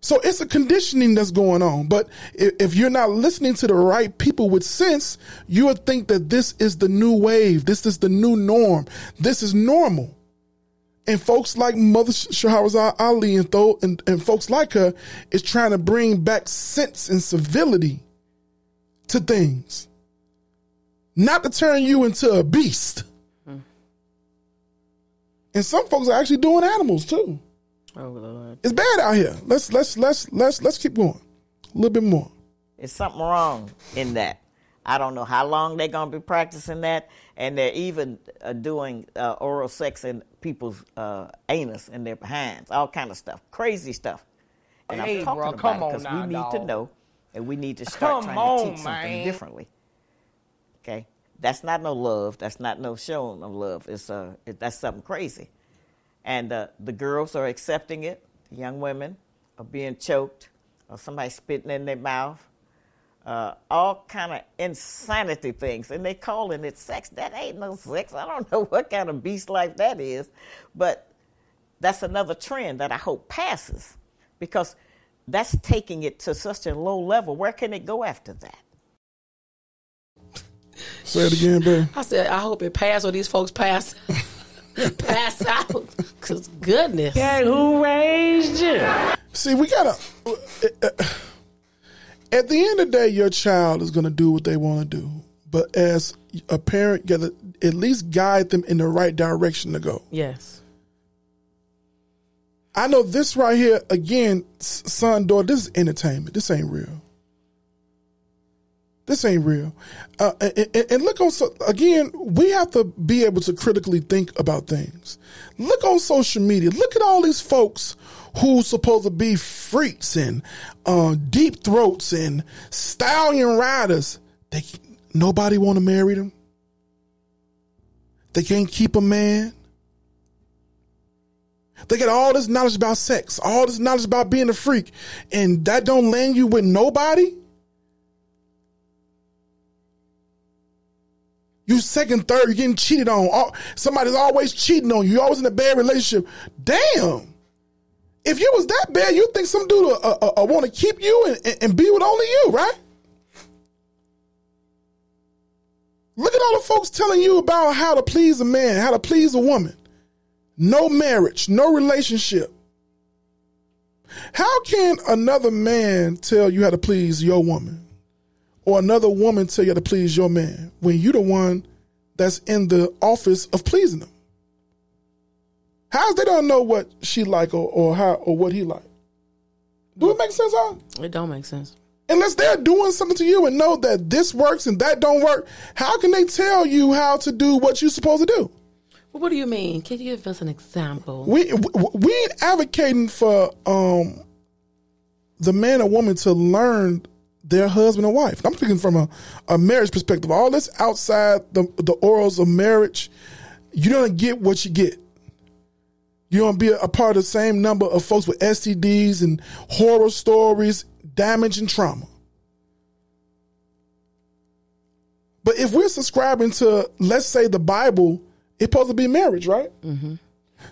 So it's a conditioning that's going on. But if, you're not listening to the right people with sense, you would think that this is the new wave. This is the new norm. This is normal. And folks like Mother Shahrazad Ali and, Tho- and, and folks like her is trying to bring back sense and civility to things. Not to turn you into a beast. Hmm. And some folks are actually doing animals too. Oh Lord. It's bad out here. Let's let's let's let's let's keep going. A little bit more. There's something wrong in that. I don't know how long they're going to be practicing that, and they're even uh, doing uh, oral sex in people's uh, anus and their hands, all kind of stuff, crazy stuff. And Hey, I'm talking bro, about come it because we need to know, and we need to start Come trying on, to teach something man. differently. Okay, that's not no love. That's not no showing of love. It's uh, it, that's something crazy, and uh, the girls are accepting it. The young women are being choked, or somebody spitting in their mouth uh, all kind of insanity things, and they calling it sex. That ain't no sex. I don't know what kind of beast life that is, but that's another trend that I hope passes, because that's taking it to such a low level. Where can it go after that? Say it again, babe. I said, I hope it passes or these folks pass pass out. Cause goodness. who raised you? See, we gotta. Uh, at the end of the day, your child is gonna do what they want to do. But as a parent, you gotta at least guide them in the right direction to go. Yes. I know this right here again, son, daughter. This is entertainment. This ain't real. This ain't real. Uh, and, and- look on so again, we have to be able to critically think about things. Look on social media. Look at all these folks who supposed to be freaks and uh, deep throats and stallion riders. They nobody want to marry them. They can't keep a man. They get all this knowledge about sex, all this knowledge about being a freak, and that don't land you with nobody. You second, third, you're getting cheated on. All- Somebody's always cheating on you. You're always in a bad relationship. Damn. If you was that bad, you think some dude uh, uh, uh, uh want to keep you and, and be with only you, right? Look at all the folks telling you about how to please a man, how to please a woman. No marriage, no relationship. How can another man tell you how to please your woman? Or another woman tell you to please your man when you the one that's in the office of pleasing them? How's they don't know what she like or, or how or what he like? Do it make sense, huh? It don't make sense. Unless they're doing something to you and know that this works and that don't work, how can they tell you how to do what you're supposed to do? Well, what do you mean? Can you give us an example? We we, we advocating for um the man or woman to learn their husband and wife. I'm speaking from a, a marriage perspective. All this outside the the orals of marriage, you don't get what you get. You don't be a, a part of the same number of folks with STDs and horror stories, damage and trauma. But if we're subscribing to, let's say, the Bible, it's supposed to be marriage, right?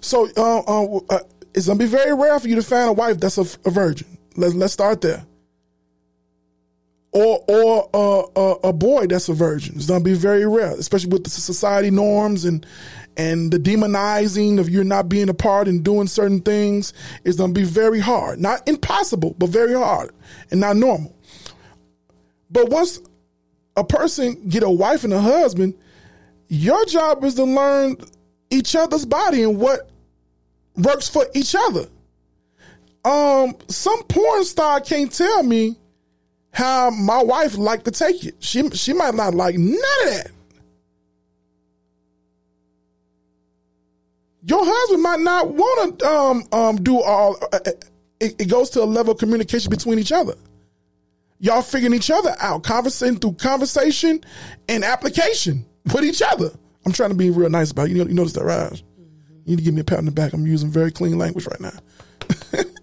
So uh, uh, uh, it's gonna be very rare for you to find a wife that's a, a virgin. Let's let's start there. Or or uh, a boy that's a virgin. It's gonna be very rare, especially with the society norms and and the demonizing of you not being a part and doing certain things. It's gonna be very hard, not impossible, but very hard and not normal. But once a person get a wife and a husband, your job is to learn each other's body and what works for each other. Um, some porn star can't tell me how my wife like to take it. She she might not like none of that. Your husband might not want to um, um, do all. Uh, uh, it, it goes to a level of communication between each other. Y'all figuring each other out, conversing through conversation and application with each other. I'm trying to be real nice about it. You, know, you notice that, right? You need to give me a pat on the back. I'm using very clean language right now.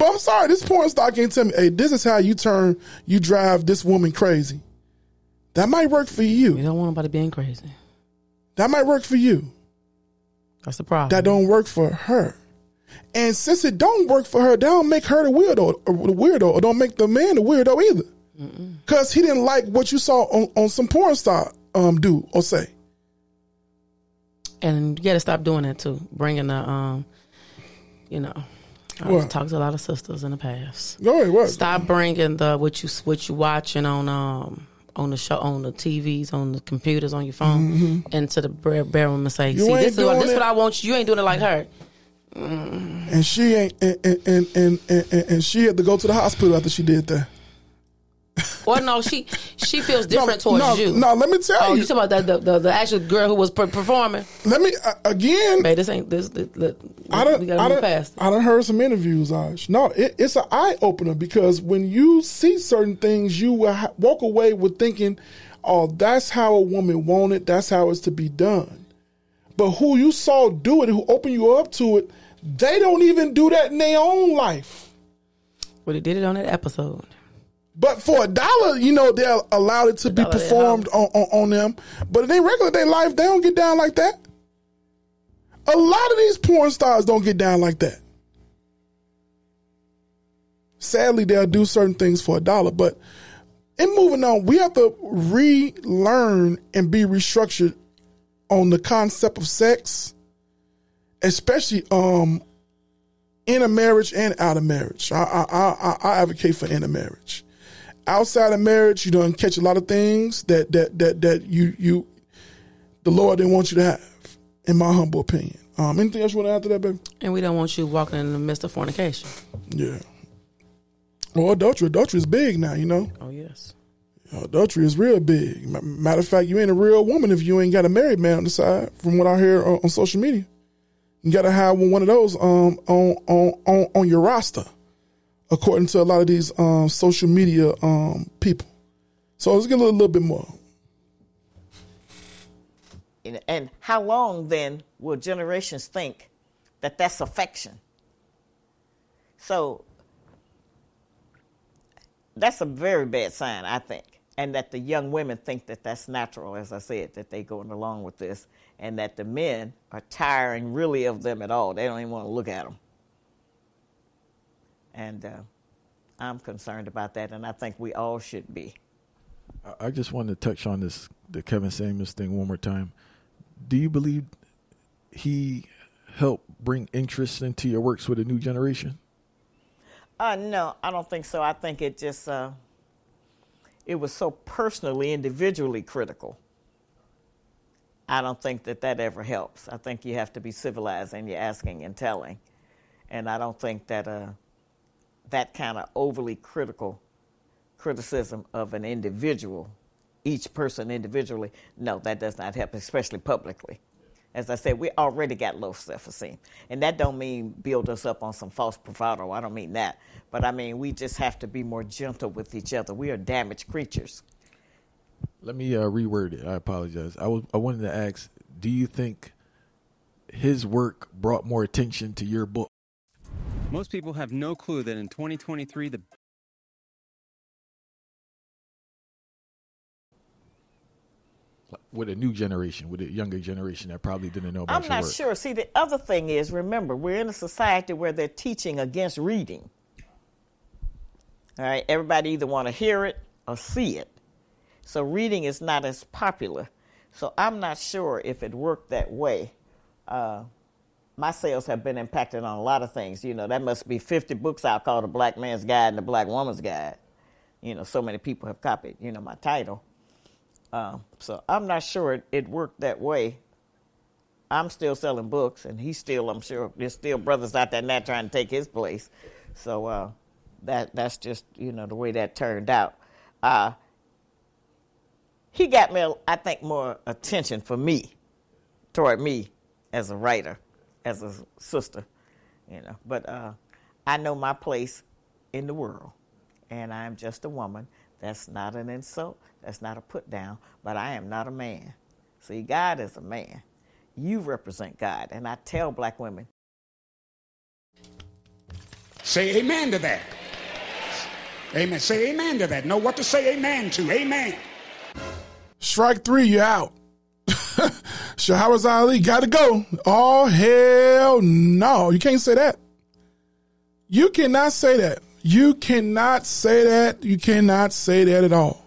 but I'm sorry, this porn star can't tell me, hey, this is how you turn, you drive this woman crazy. That might work for you. You don't want nobody being crazy. That might work for you. That's the problem. That don't work for her. And since it don't work for her, that don't make her the weirdo or the weirdo, or don't make the man the weirdo either. Because he didn't like what you saw on, on some porn star um do or say. and you got to stop doing that too. Bringing the, um, you know, I What? talked to a lot of sisters in the past. Go ahead, what? Stop bringing the what you what you watching on um on the show on the TVs on the computers on your phone into the bedroom and say, Mm-hmm. You see, this is what this it." what I want you. You ain't doing it like her. And she ain't and and, and, and, and, and she had to go to the hospital after she did that. Well, no, she she feels different towards no, you. No, let me tell Oh, you. you talking about that the, the, the actual girl who was per- performing? let me uh, again. Man, this ain't this. this, this I don't. we gotta I don't. past. I done heard some interviews, Ash. No, it, it's an eye opener because when you see certain things, you will ha- walk away with thinking, "Oh, that's how a woman wanted. That's how it's to be done." But who you saw do it, who opened you up to it, they don't even do that in their own life. Well, they did it on that episode. But for a dollar, you know, they're allowed it to be performed on, on, on them. But in their regular day life, they don't get down like that. A lot of these porn stars don't get down like that. Sadly, they'll do certain things for a dollar. But in moving on, we have to relearn and be restructured on the concept of sex, especially um in a marriage and out of marriage. I I I, I advocate for in a marriage. Outside of marriage, you don't catch a lot of things that that that that you you the Lord didn't want you to have, in my humble opinion. Um, anything else you want to add to that, baby? And we don't want you walking in the midst of fornication. Yeah. Well, adultery, adultery is big now. You know, Oh yes. adultery is real big. Matter of fact, you ain't a real woman if you ain't got a married man on the side. From what I hear on, on social media, you got to have one of those um on on on on your roster, according to a lot of these um social media um people. So let's get a little, little bit more. And- And how long then will generations think that that's affection? So that's a very bad sign, I think. And that the young women think that that's natural, as I said, that they're going along with this, and that the men are tiring really of them at all. They don't even want to look at them. And uh, I'm concerned about that, and I think we all should be. I- just wanted to touch on this the Kevin Samuels thing one more time. Do you believe he helped bring interest into your works with a new generation? Uh, no, I don't think so. I think it just uh, it was so personally, individually critical. I don't think that that ever helps. I think you have to be civilized and you're asking and telling, and I don't think that uh, that kind of overly critical criticism of an individual, each person individually, no, that does not help, especially publicly. As I said, we already got low self-esteem, and that don't mean build us up on some false bravado. I don't mean that, but I mean we just have to be more gentle with each other. We are damaged creatures. Let me uh, reword it. I apologize. I was I wanted to ask, do you think his work brought more attention to your book? Most people have no clue that in 2023, the With a new generation, with a younger generation that probably didn't know about I'm your not work. sure. See, the other thing is, remember, we're in a society where they're teaching against reading. All right, everybody either want to hear it or see it. So reading is not as popular. So I'm not sure if it worked that way. Uh, my sales have been impacted on a lot of things. You know, that must be 50 books out called The Black Man's Guide and The Black Woman's Guide. You know, so many people have copied, you know, my title. Um, so I'm not sure it, it worked that way. I'm still selling books, and he's still, I'm sure, there's still brothers out there now trying to take his place. So, uh, that that's just you know the way that turned out. Uh, he got me, I think, more attention for me, toward me as a writer, as a sister, you know. But uh, I know my place in the world, and I'm just a woman. That's not an insult. That's not a put down. But I am not a man. See, God is a man. You represent God, and I tell black women. Say amen to that. Amen. Say amen to that. Know what to say amen to. Amen. Strike three, you out. Shahrazad Ali got to go. Oh, hell no. You can't say that. You cannot say that. You cannot say that. You cannot say that at all.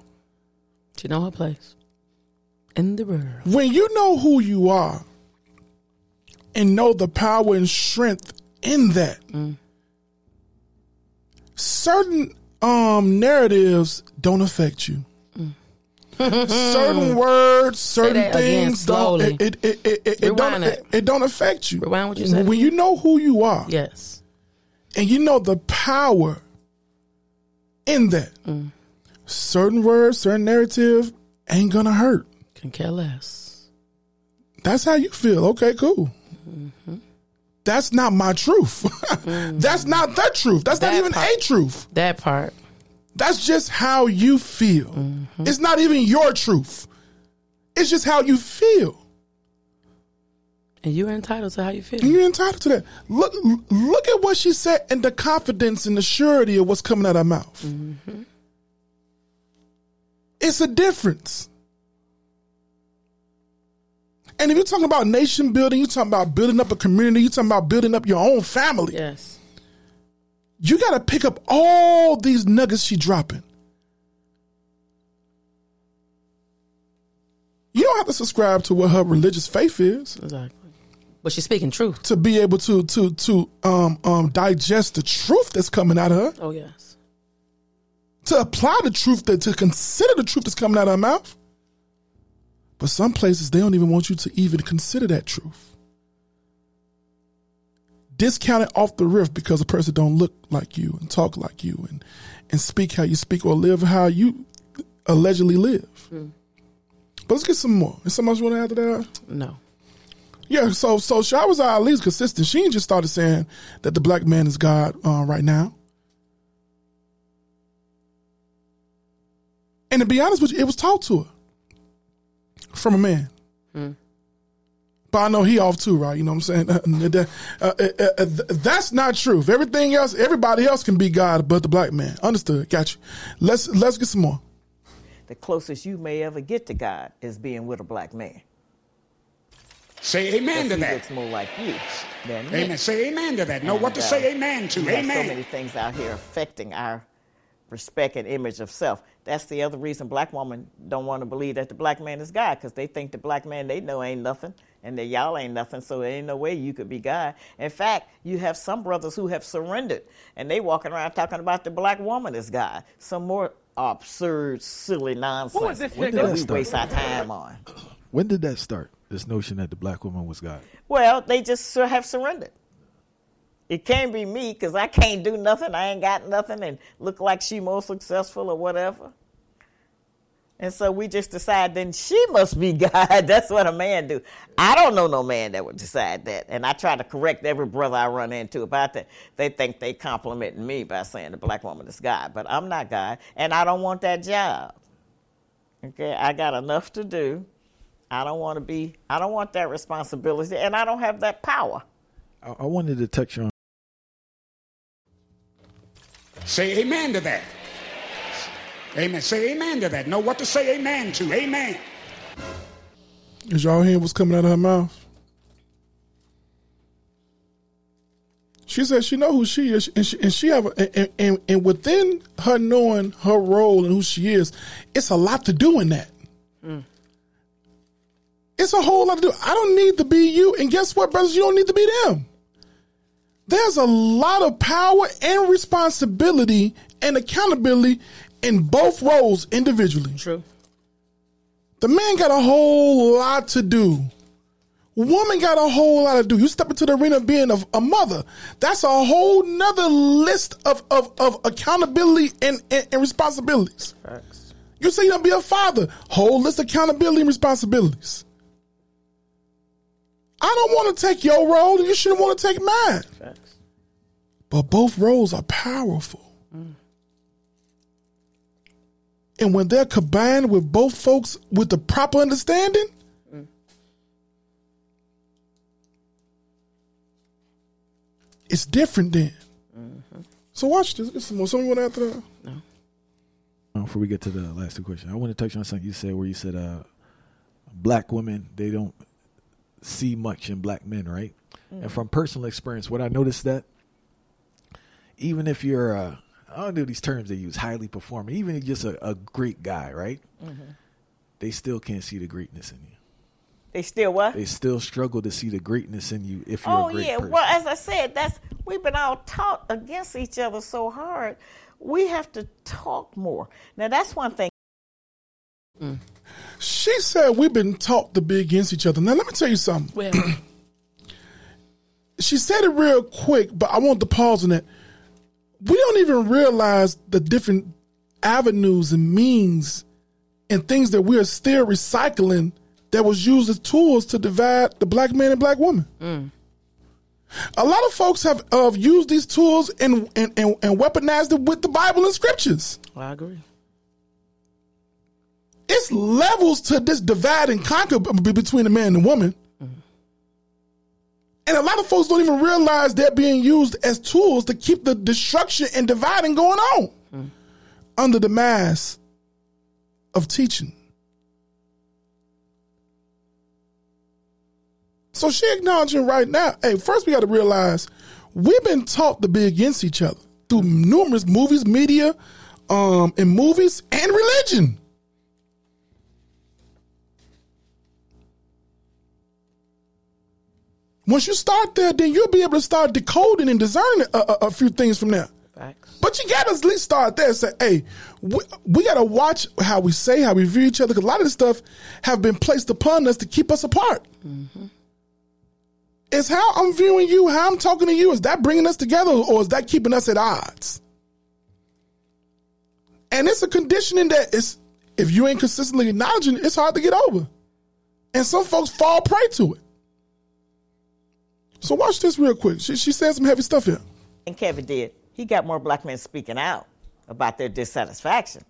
She know her place in the world. When you know who you are and know the power and strength in that, Mm. certain um narratives don't affect you. Certain words, certain things don't it it, it, it, it, don't it, it. don't affect you. Rewind what you said. When you know who you are Yes. and you know the power in that, Mm. certain words, certain narrative ain't gonna hurt. Can care less. That's how you feel. Okay, cool. Mm-hmm. That's not my truth. That's not the truth. That's not even part. a truth. That part. That's just how you feel. Mm-hmm. It's not even your truth. It's just how you feel. And you're entitled to how you feel. And you're entitled to that. Look look at what she said and the confidence and the surety of what's coming out of her mouth. Mm-hmm. It's a difference. And if you're talking about nation building, you're talking about building up a community, you're talking about building up your own family. Yes. You got to pick up all these nuggets she dropping. You don't have to subscribe to what her religious faith is Exactly. But she's speaking truth. to be able to to to um um digest the truth that's coming out of her, Oh yes. to apply the truth that to consider the truth that's coming out of her mouth. But some places they don't even want you to even consider that truth. Discount it off the riff because a person don't look like you and talk like you and and speak how you speak or live how you allegedly live. But let's get some more. Is something else you want to add to that? No. Yeah, so so Shahrazad Ali's consistent. She ain't just started saying that the black man is God uh, right now. And to be honest with you, it was taught to her from a man. But I know he off too, right? You know what I'm saying? Uh, uh, uh, uh, that's not truth. Everything else, everybody else can be God, but the black man. Understood? Got you. Let's let's get some more. The closest you may ever get to God is being with a black man. Say amen to he that. looks more like you than me. Amen. Say amen to that. Know what to uh, say amen to. We have so many things out here affecting our respect and image of self. That's the other reason black women don't want to believe that the black man is God because they think the black man they know ain't nothing and that y'all ain't nothing, so there ain't no way you could be God. In fact, you have some brothers who have surrendered and they walking around talking about the black woman as God. Some more absurd, silly nonsense was this When did that that we start? waste our time on. When did that start? This notion that the black woman was God. Well, they just have surrendered. It can't be me because I can't do nothing. I ain't got nothing and look like she more successful or whatever. And so we just decide then she must be God. That's what a man do. I don't know no man that would decide that. And I try to correct every brother I run into about that. They think they complimenting me by saying the black woman is God. But I'm not God. And I don't want that job. Okay, I got enough to do. I don't want to be, I don't want that responsibility, and I don't have that power. I, I wanted to touch on Say amen to that. Amen. Say amen to that. Know what to say amen to. Amen. Is y'all hearing what's coming out of her mouth? She said she know who she is, and she, and she have, a, and, and and within her knowing her role and who she is, it's a lot to do in that. Mm. It's a whole lot to do. I don't need to be you, and guess what, brothers? You don't need to be them. There's a lot of power and responsibility and accountability in both roles individually. True. The man got a whole lot to do Woman got a whole lot to do. You step into the arena of being a, a mother. That's a whole nother list of, of, of accountability and, and, and responsibilities. Facts. You say you're gonna be a father, whole list of accountability and responsibilities. I don't want to take your role, and you shouldn't want to take mine. Facts. But both roles are powerful. And when they're combined with both folks with the proper understanding, it's different then. So watch this. Get some more. Something you want to add that? Uh, Before we get to the last two questions, I want to touch on something you said where you said uh, black women they don't see much in black men, right? And from personal experience, what I noticed that even if you're uh, I don't know these terms they use, highly performing, even just a, a great guy, right? Mm-hmm. They still can't see the greatness in you. They still what? They still struggle to see the greatness in you if you're Oh a great yeah. person. Well, as I said, that's we've been all taught against each other so hard. We have to talk more. Now that's one thing. Mm. She said we've been taught to be against each other. Now let me tell you something. Well, she said it real quick, but I want to pause on it. We don't even realize the different avenues and means and things that we are still recycling that was used as tools to divide the black man and black woman. A lot of folks have uh, used these tools and, and, and, and weaponized it with the Bible and scriptures. I agree. It's levels to this divide and conquer between the man and the woman. And a lot of folks don't even realize they're being used as tools to keep the destruction and dividing going on under the mask of teaching. So she acknowledging right now, hey, first we got to realize we've been taught to be against each other through numerous movies, media, um, and movies and religion. Once you start there, then you'll be able to start decoding and discerning a, a, a few things from there. Facts. But you gotta at least start there and say, hey, we, we gotta watch how we say, how we view each other, because a lot of this stuff have been placed upon us to keep us apart. Mm-hmm. Is how I'm viewing you, how I'm talking to you, is that bringing us together or is that keeping us at odds? And it's a conditioning that is, if you ain't consistently acknowledging it's hard to get over. And some folks fall prey to it. So watch this real quick. She, she said some heavy stuff here. And Kevin did. He got more black men speaking out about their dissatisfaction.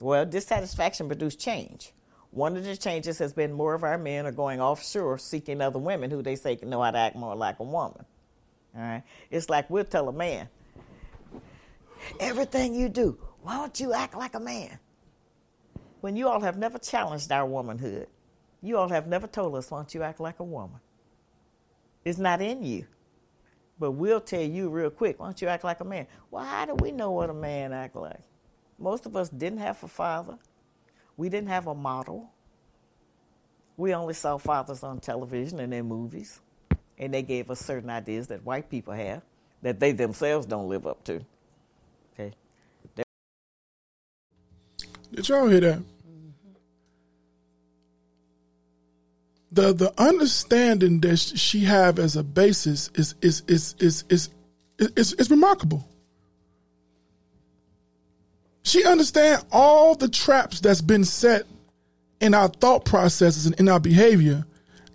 Well, dissatisfaction produced change. One of the changes has been more of our men are going offshore seeking other women who they say can know how to act more like a woman. All right? It's like we'll tell a man, everything you do, why don't you act like a man? When you all have never challenged our womanhood, you all have never told us, why don't you act like a woman? It's not in you. But we'll tell you real quick, why don't you act like a man? Well, how do we know what a man act like? Most of us didn't have a father. We didn't have a model. We only saw fathers on television and in movies. And they gave us certain ideas that white people have that they themselves don't live up to. Okay. Did y'all hear that? The the understanding that she have as a basis is is is is is is, is, is remarkable. She understand all the traps that's been set in our thought processes and in our behavior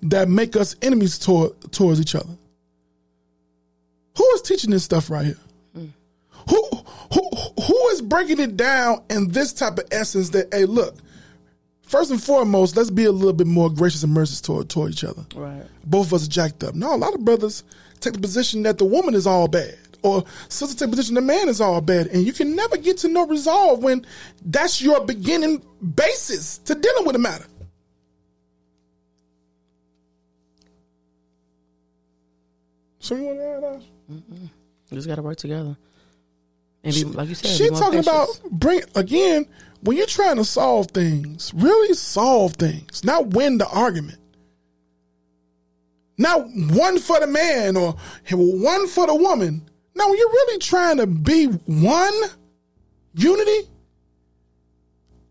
that make us enemies toward, towards each other. Who is teaching this stuff right here? Hmm. Who who who is breaking it down in this type of essence that hey look, first and foremost, let's be a little bit more gracious and merciful toward, toward each other. Right. Both of us are jacked up. No, a lot of brothers take the position that the woman is all bad. Or sisters take the position the man is all bad. And you can never get to no resolve when that's your beginning basis to dealing with the matter. So you want to add that? We just got to work together. And be, like you said, She talking about bring again when you're trying to solve things. Really solve things, not win the argument. Not one for the man or one for the woman. No, when you're really trying to be one unity,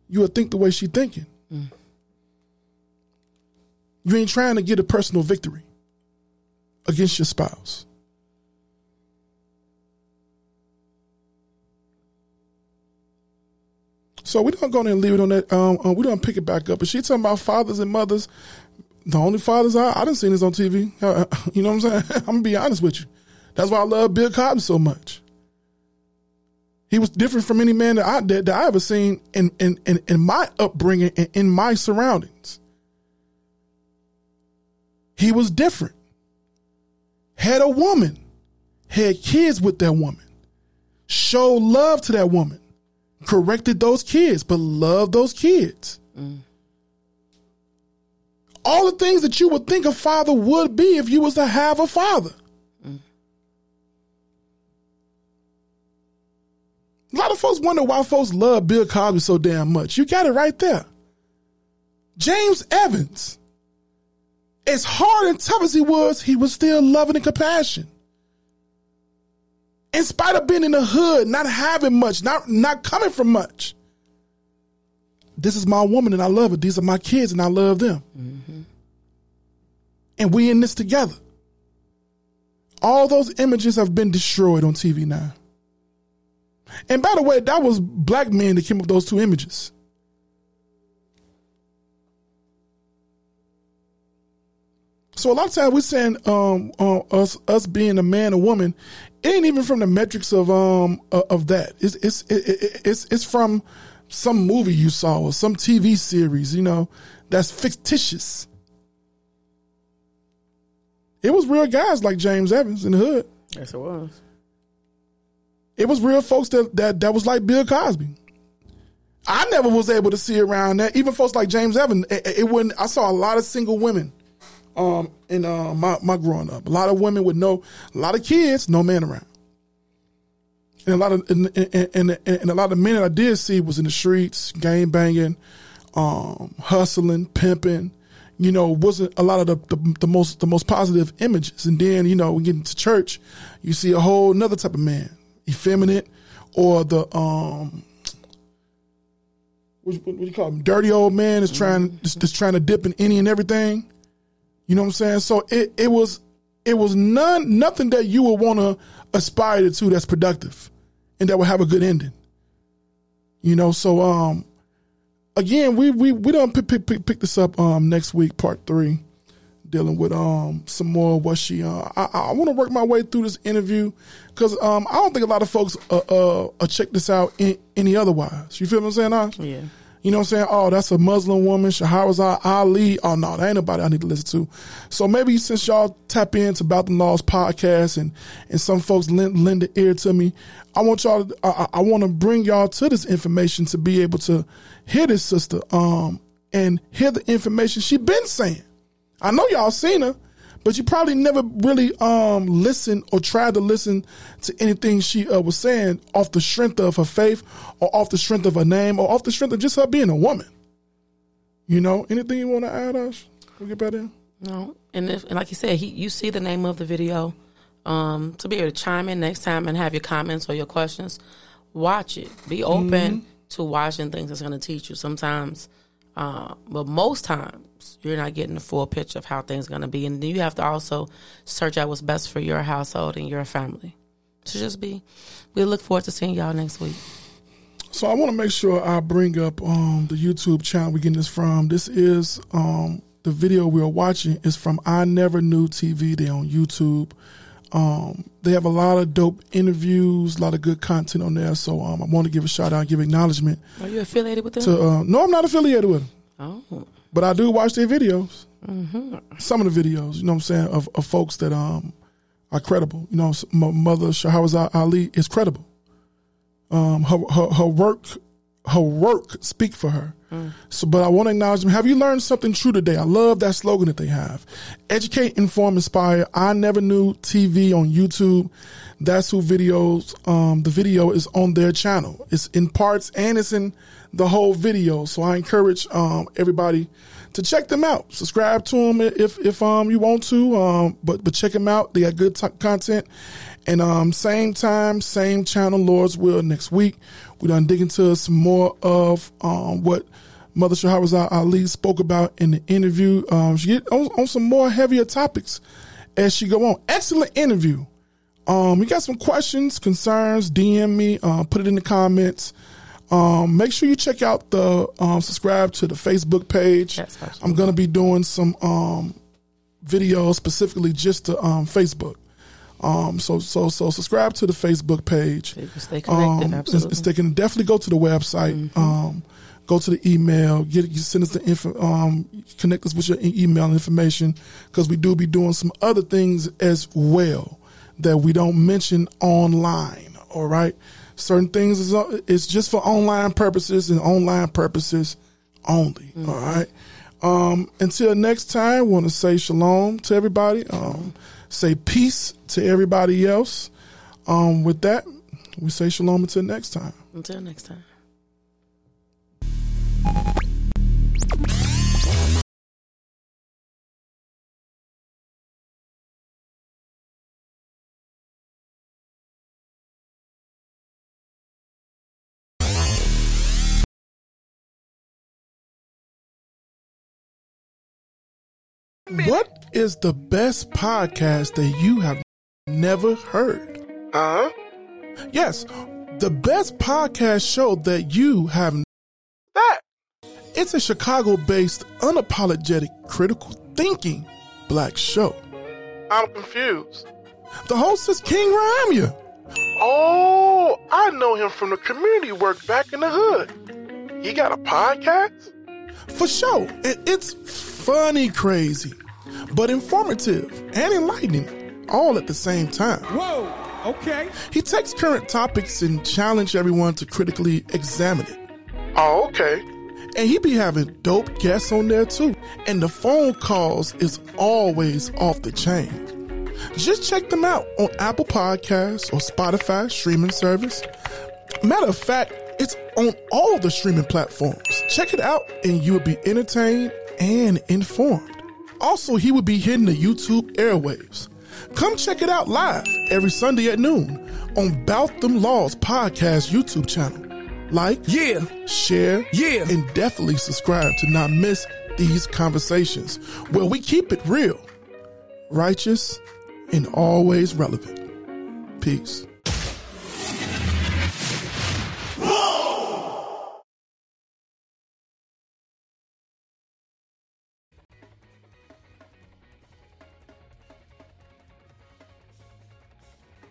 you would think the way she's thinking. Mm. You ain't trying to get a personal victory against your spouse. So we don't go in and leave it on that. Um, uh, we don't pick it back up. But she talking about fathers and mothers. The only fathers I I didn't see this on TV. Uh, you know what I'm saying? I'm gonna be honest with you. That's why I love Bill Cosby so much. He was different from any man that I that, that I ever seen in in, in, in my upbringing and in my surroundings. He was different. Had a woman, had kids with that woman, showed love to that woman, corrected those kids, but loved those kids. All the things that you would think a father would be if you was to have a father. A lot of folks wonder why folks love Bill Cosby so damn much. You got it right there. James Evans, as hard and tough as he was, he was still loving and compassion. In spite of being in the hood, not having much, not not coming from much. This is my woman and I love her. These are my kids and I love them. And we in this together. All those images have been destroyed on TV now. And by the way, that was black men that came up with those two images. So a lot of times we're saying um, uh, us us being a man or woman, it ain't even from the metrics of um uh, of that. It's it's it, it, it's it's from some movie you saw or some TV series, you know, that's fictitious. It was real guys like James Evans in the hood. Yes, it was. It was real folks that that that was like Bill Cosby. I never was able to see around that. Even folks like James Evans, it, it wouldn't. I saw a lot of single women, um, in uh, my my growing up. A lot of women with no, a lot of kids, no man around, and a lot of and and, and, and a lot of men that I did see was in the streets, game banging, um, hustling, pimping. You know, wasn't a lot of the, the the most the most positive images. And then you know, we get into church, you see a whole another type of man, effeminate, or the um what, what, what do you call him? Dirty old man is trying just, just trying to dip in any and everything. You know what I'm saying? So it it was it was none nothing that you would want to aspire to that's productive and that would have a good ending. You know, so um again, we we we don't pick, pick, pick, pick this up um next week, part three, dealing with um some more what she. Uh, I I want to work my way through this interview because um I don't think a lot of folks uh, uh, uh check this out in, any otherwise. You feel what I'm saying? Ash? Yeah. You know what I'm saying? Oh, that's a Muslim woman, Shahrazad Ali. Oh no, that ain't nobody I need to listen to. So maybe since y'all tap into About the Laws podcast and and some folks lend, lend the ear to me, I want y'all. To, I, I want to bring y'all to this information to be able to hear this sister um and hear the information she been saying. I know y'all seen her, but you probably never really um listened or tried to listen to anything she uh, was saying off the strength of her faith or off the strength of her name or off the strength of just her being a woman. You know, anything you want to add, Ash? We'll get back in. No, and, if, and like you said, he, you see the name of the video. Um, to be able to chime in next time and have your comments or your questions, watch it. Be open to watching things that's going to teach you. Sometimes, uh, but most times, you're not getting the full picture of how things are going to be, and then you have to also search out what's best for your household and your family. So just be. We look forward to seeing y'all next week. So I want to make sure I bring up um, the YouTube channel we're getting this from. This is um, the video we are watching is from I Never Knew TV. They're on YouTube. Um, they have a lot of dope interviews, a lot of good content on there. So um, I want to give a shout out, give acknowledgement Are you affiliated with them? to. Uh, no, I'm not affiliated with them, oh, but I do watch their videos. Some of the videos, you know what I'm saying, of, of folks that um are credible. You know, my mother Shahrazad Ali is credible. Um, her, her her work, her work speak for her. So, but I want to acknowledge them. Have you learned something true today? I love that slogan that they have. Educate, inform, inspire. I never knew TV on YouTube. That's who videos. Um, the video is on their channel. It's in parts and it's in the whole video. So I encourage um, everybody to check them out. Subscribe to them if if um you want to. Um, but but check them out. They got good t- content. And um, same time, same channel, Lord's will next week. We done dig into some more of um what Mother Shahrazad Ali spoke about in the interview. Um, she get on, on some more heavier topics as she go on. Excellent interview. Um, you got some questions, concerns, DM me, uh, put it in the comments. Um, make sure you check out the, um, subscribe to the Facebook page. Yes. I'm going to be doing some, um, videos specifically just to, um, Facebook. Um, so, so, so subscribe to the Facebook page. They can stay connected, Um, absolutely. They can definitely go to the website. Um, go to the email. Get you send us the info. Um, connect us with your email information because we do be doing some other things as well that we don't mention online. All right, certain things is it's just for online purposes and online purposes only. all right. Um, until next time, want to say shalom to everybody. Um, say peace to everybody else. Um, with that, we say shalom until next time. Until next time. What is the best podcast that you have never heard? Huh? Yes, the best podcast show that you have. That. It's a Chicago based, unapologetic, critical thinking black show. I'm confused. The host is King RaimYah. Oh, I know him from the community work back in the hood. He got a podcast? For sure. It's funny crazy, but informative and enlightening all at the same time. Whoa, okay. He takes current topics and challenge everyone to critically examine it. Oh, okay. And he be having dope guests on there too. And the phone calls is always off the chain. Just check them out on Apple Podcasts or Spotify streaming service. Matter of fact, it's on all the streaming platforms. Check it out and you will be entertained and informed. Also, he would be hitting the YouTube airwaves. Come check it out live every Sunday at noon on Bout Them Laws podcast YouTube channel. Like, yeah, share, yeah, and definitely subscribe to not miss these conversations where we keep it real, righteous, and always relevant. Peace.